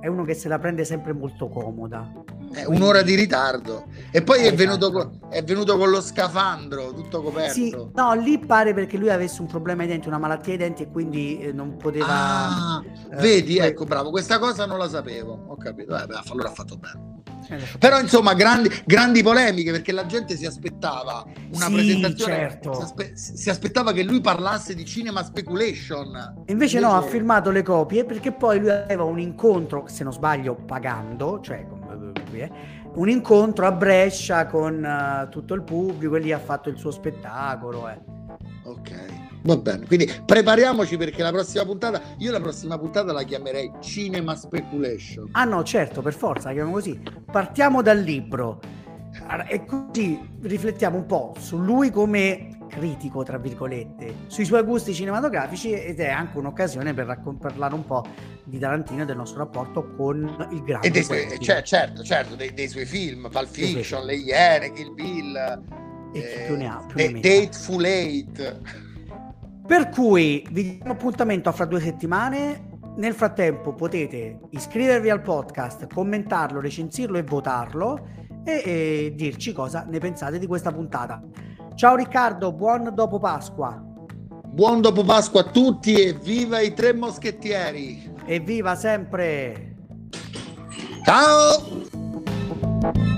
è uno che se la prende sempre molto comoda. Eh, un'ora di ritardo. E poi eh, è, venuto esatto. con, è, venuto con, lo scafandro tutto coperto. Sì, no, lì pare perché lui avesse un problema ai denti, una malattia ai denti e quindi eh, non poteva. Ah, eh, vedi, poi... ecco, bravo, questa cosa non la sapevo. Ho capito. Eh, beh, allora ha fatto bene. Però insomma, grandi, grandi, polemiche perché la gente si aspettava una sì, presentazione. Certo. Si, aspe- si, aspettava che lui parlasse di cinema speculation. Invece, Invece, no, ha firmato le copie perché poi lui aveva un incontro, se non sbaglio, pagando, cioè un incontro a Brescia con uh, tutto il pubblico e lì ha fatto il suo spettacolo. Eh. Ok. Va bene, quindi prepariamoci perché la prossima puntata, io la prossima puntata la chiamerei Cinema Speculation. Ah no, certo, per forza, la chiamiamo così. Partiamo dal libro e così riflettiamo un po' su lui come critico, tra virgolette, sui suoi gusti cinematografici ed è anche un'occasione per raccon- parlare un po' di Tarantino e del nostro rapporto con il grande. E dei suoi, cioè, certo, certo, dei, dei, suoi film, Pulp Fiction, Le Iene, Kill Bill, e eh, più ne ha, più ne Dateful Eight. Per cui vi diamo appuntamento fra due settimane. Nel frattempo potete iscrivervi al podcast, commentarlo, recensirlo e votarlo e, e dirci cosa ne pensate di questa puntata. Ciao Riccardo, buon dopo Pasqua. Buon dopo Pasqua a tutti e viva i tre moschettieri. E viva sempre. Ciao.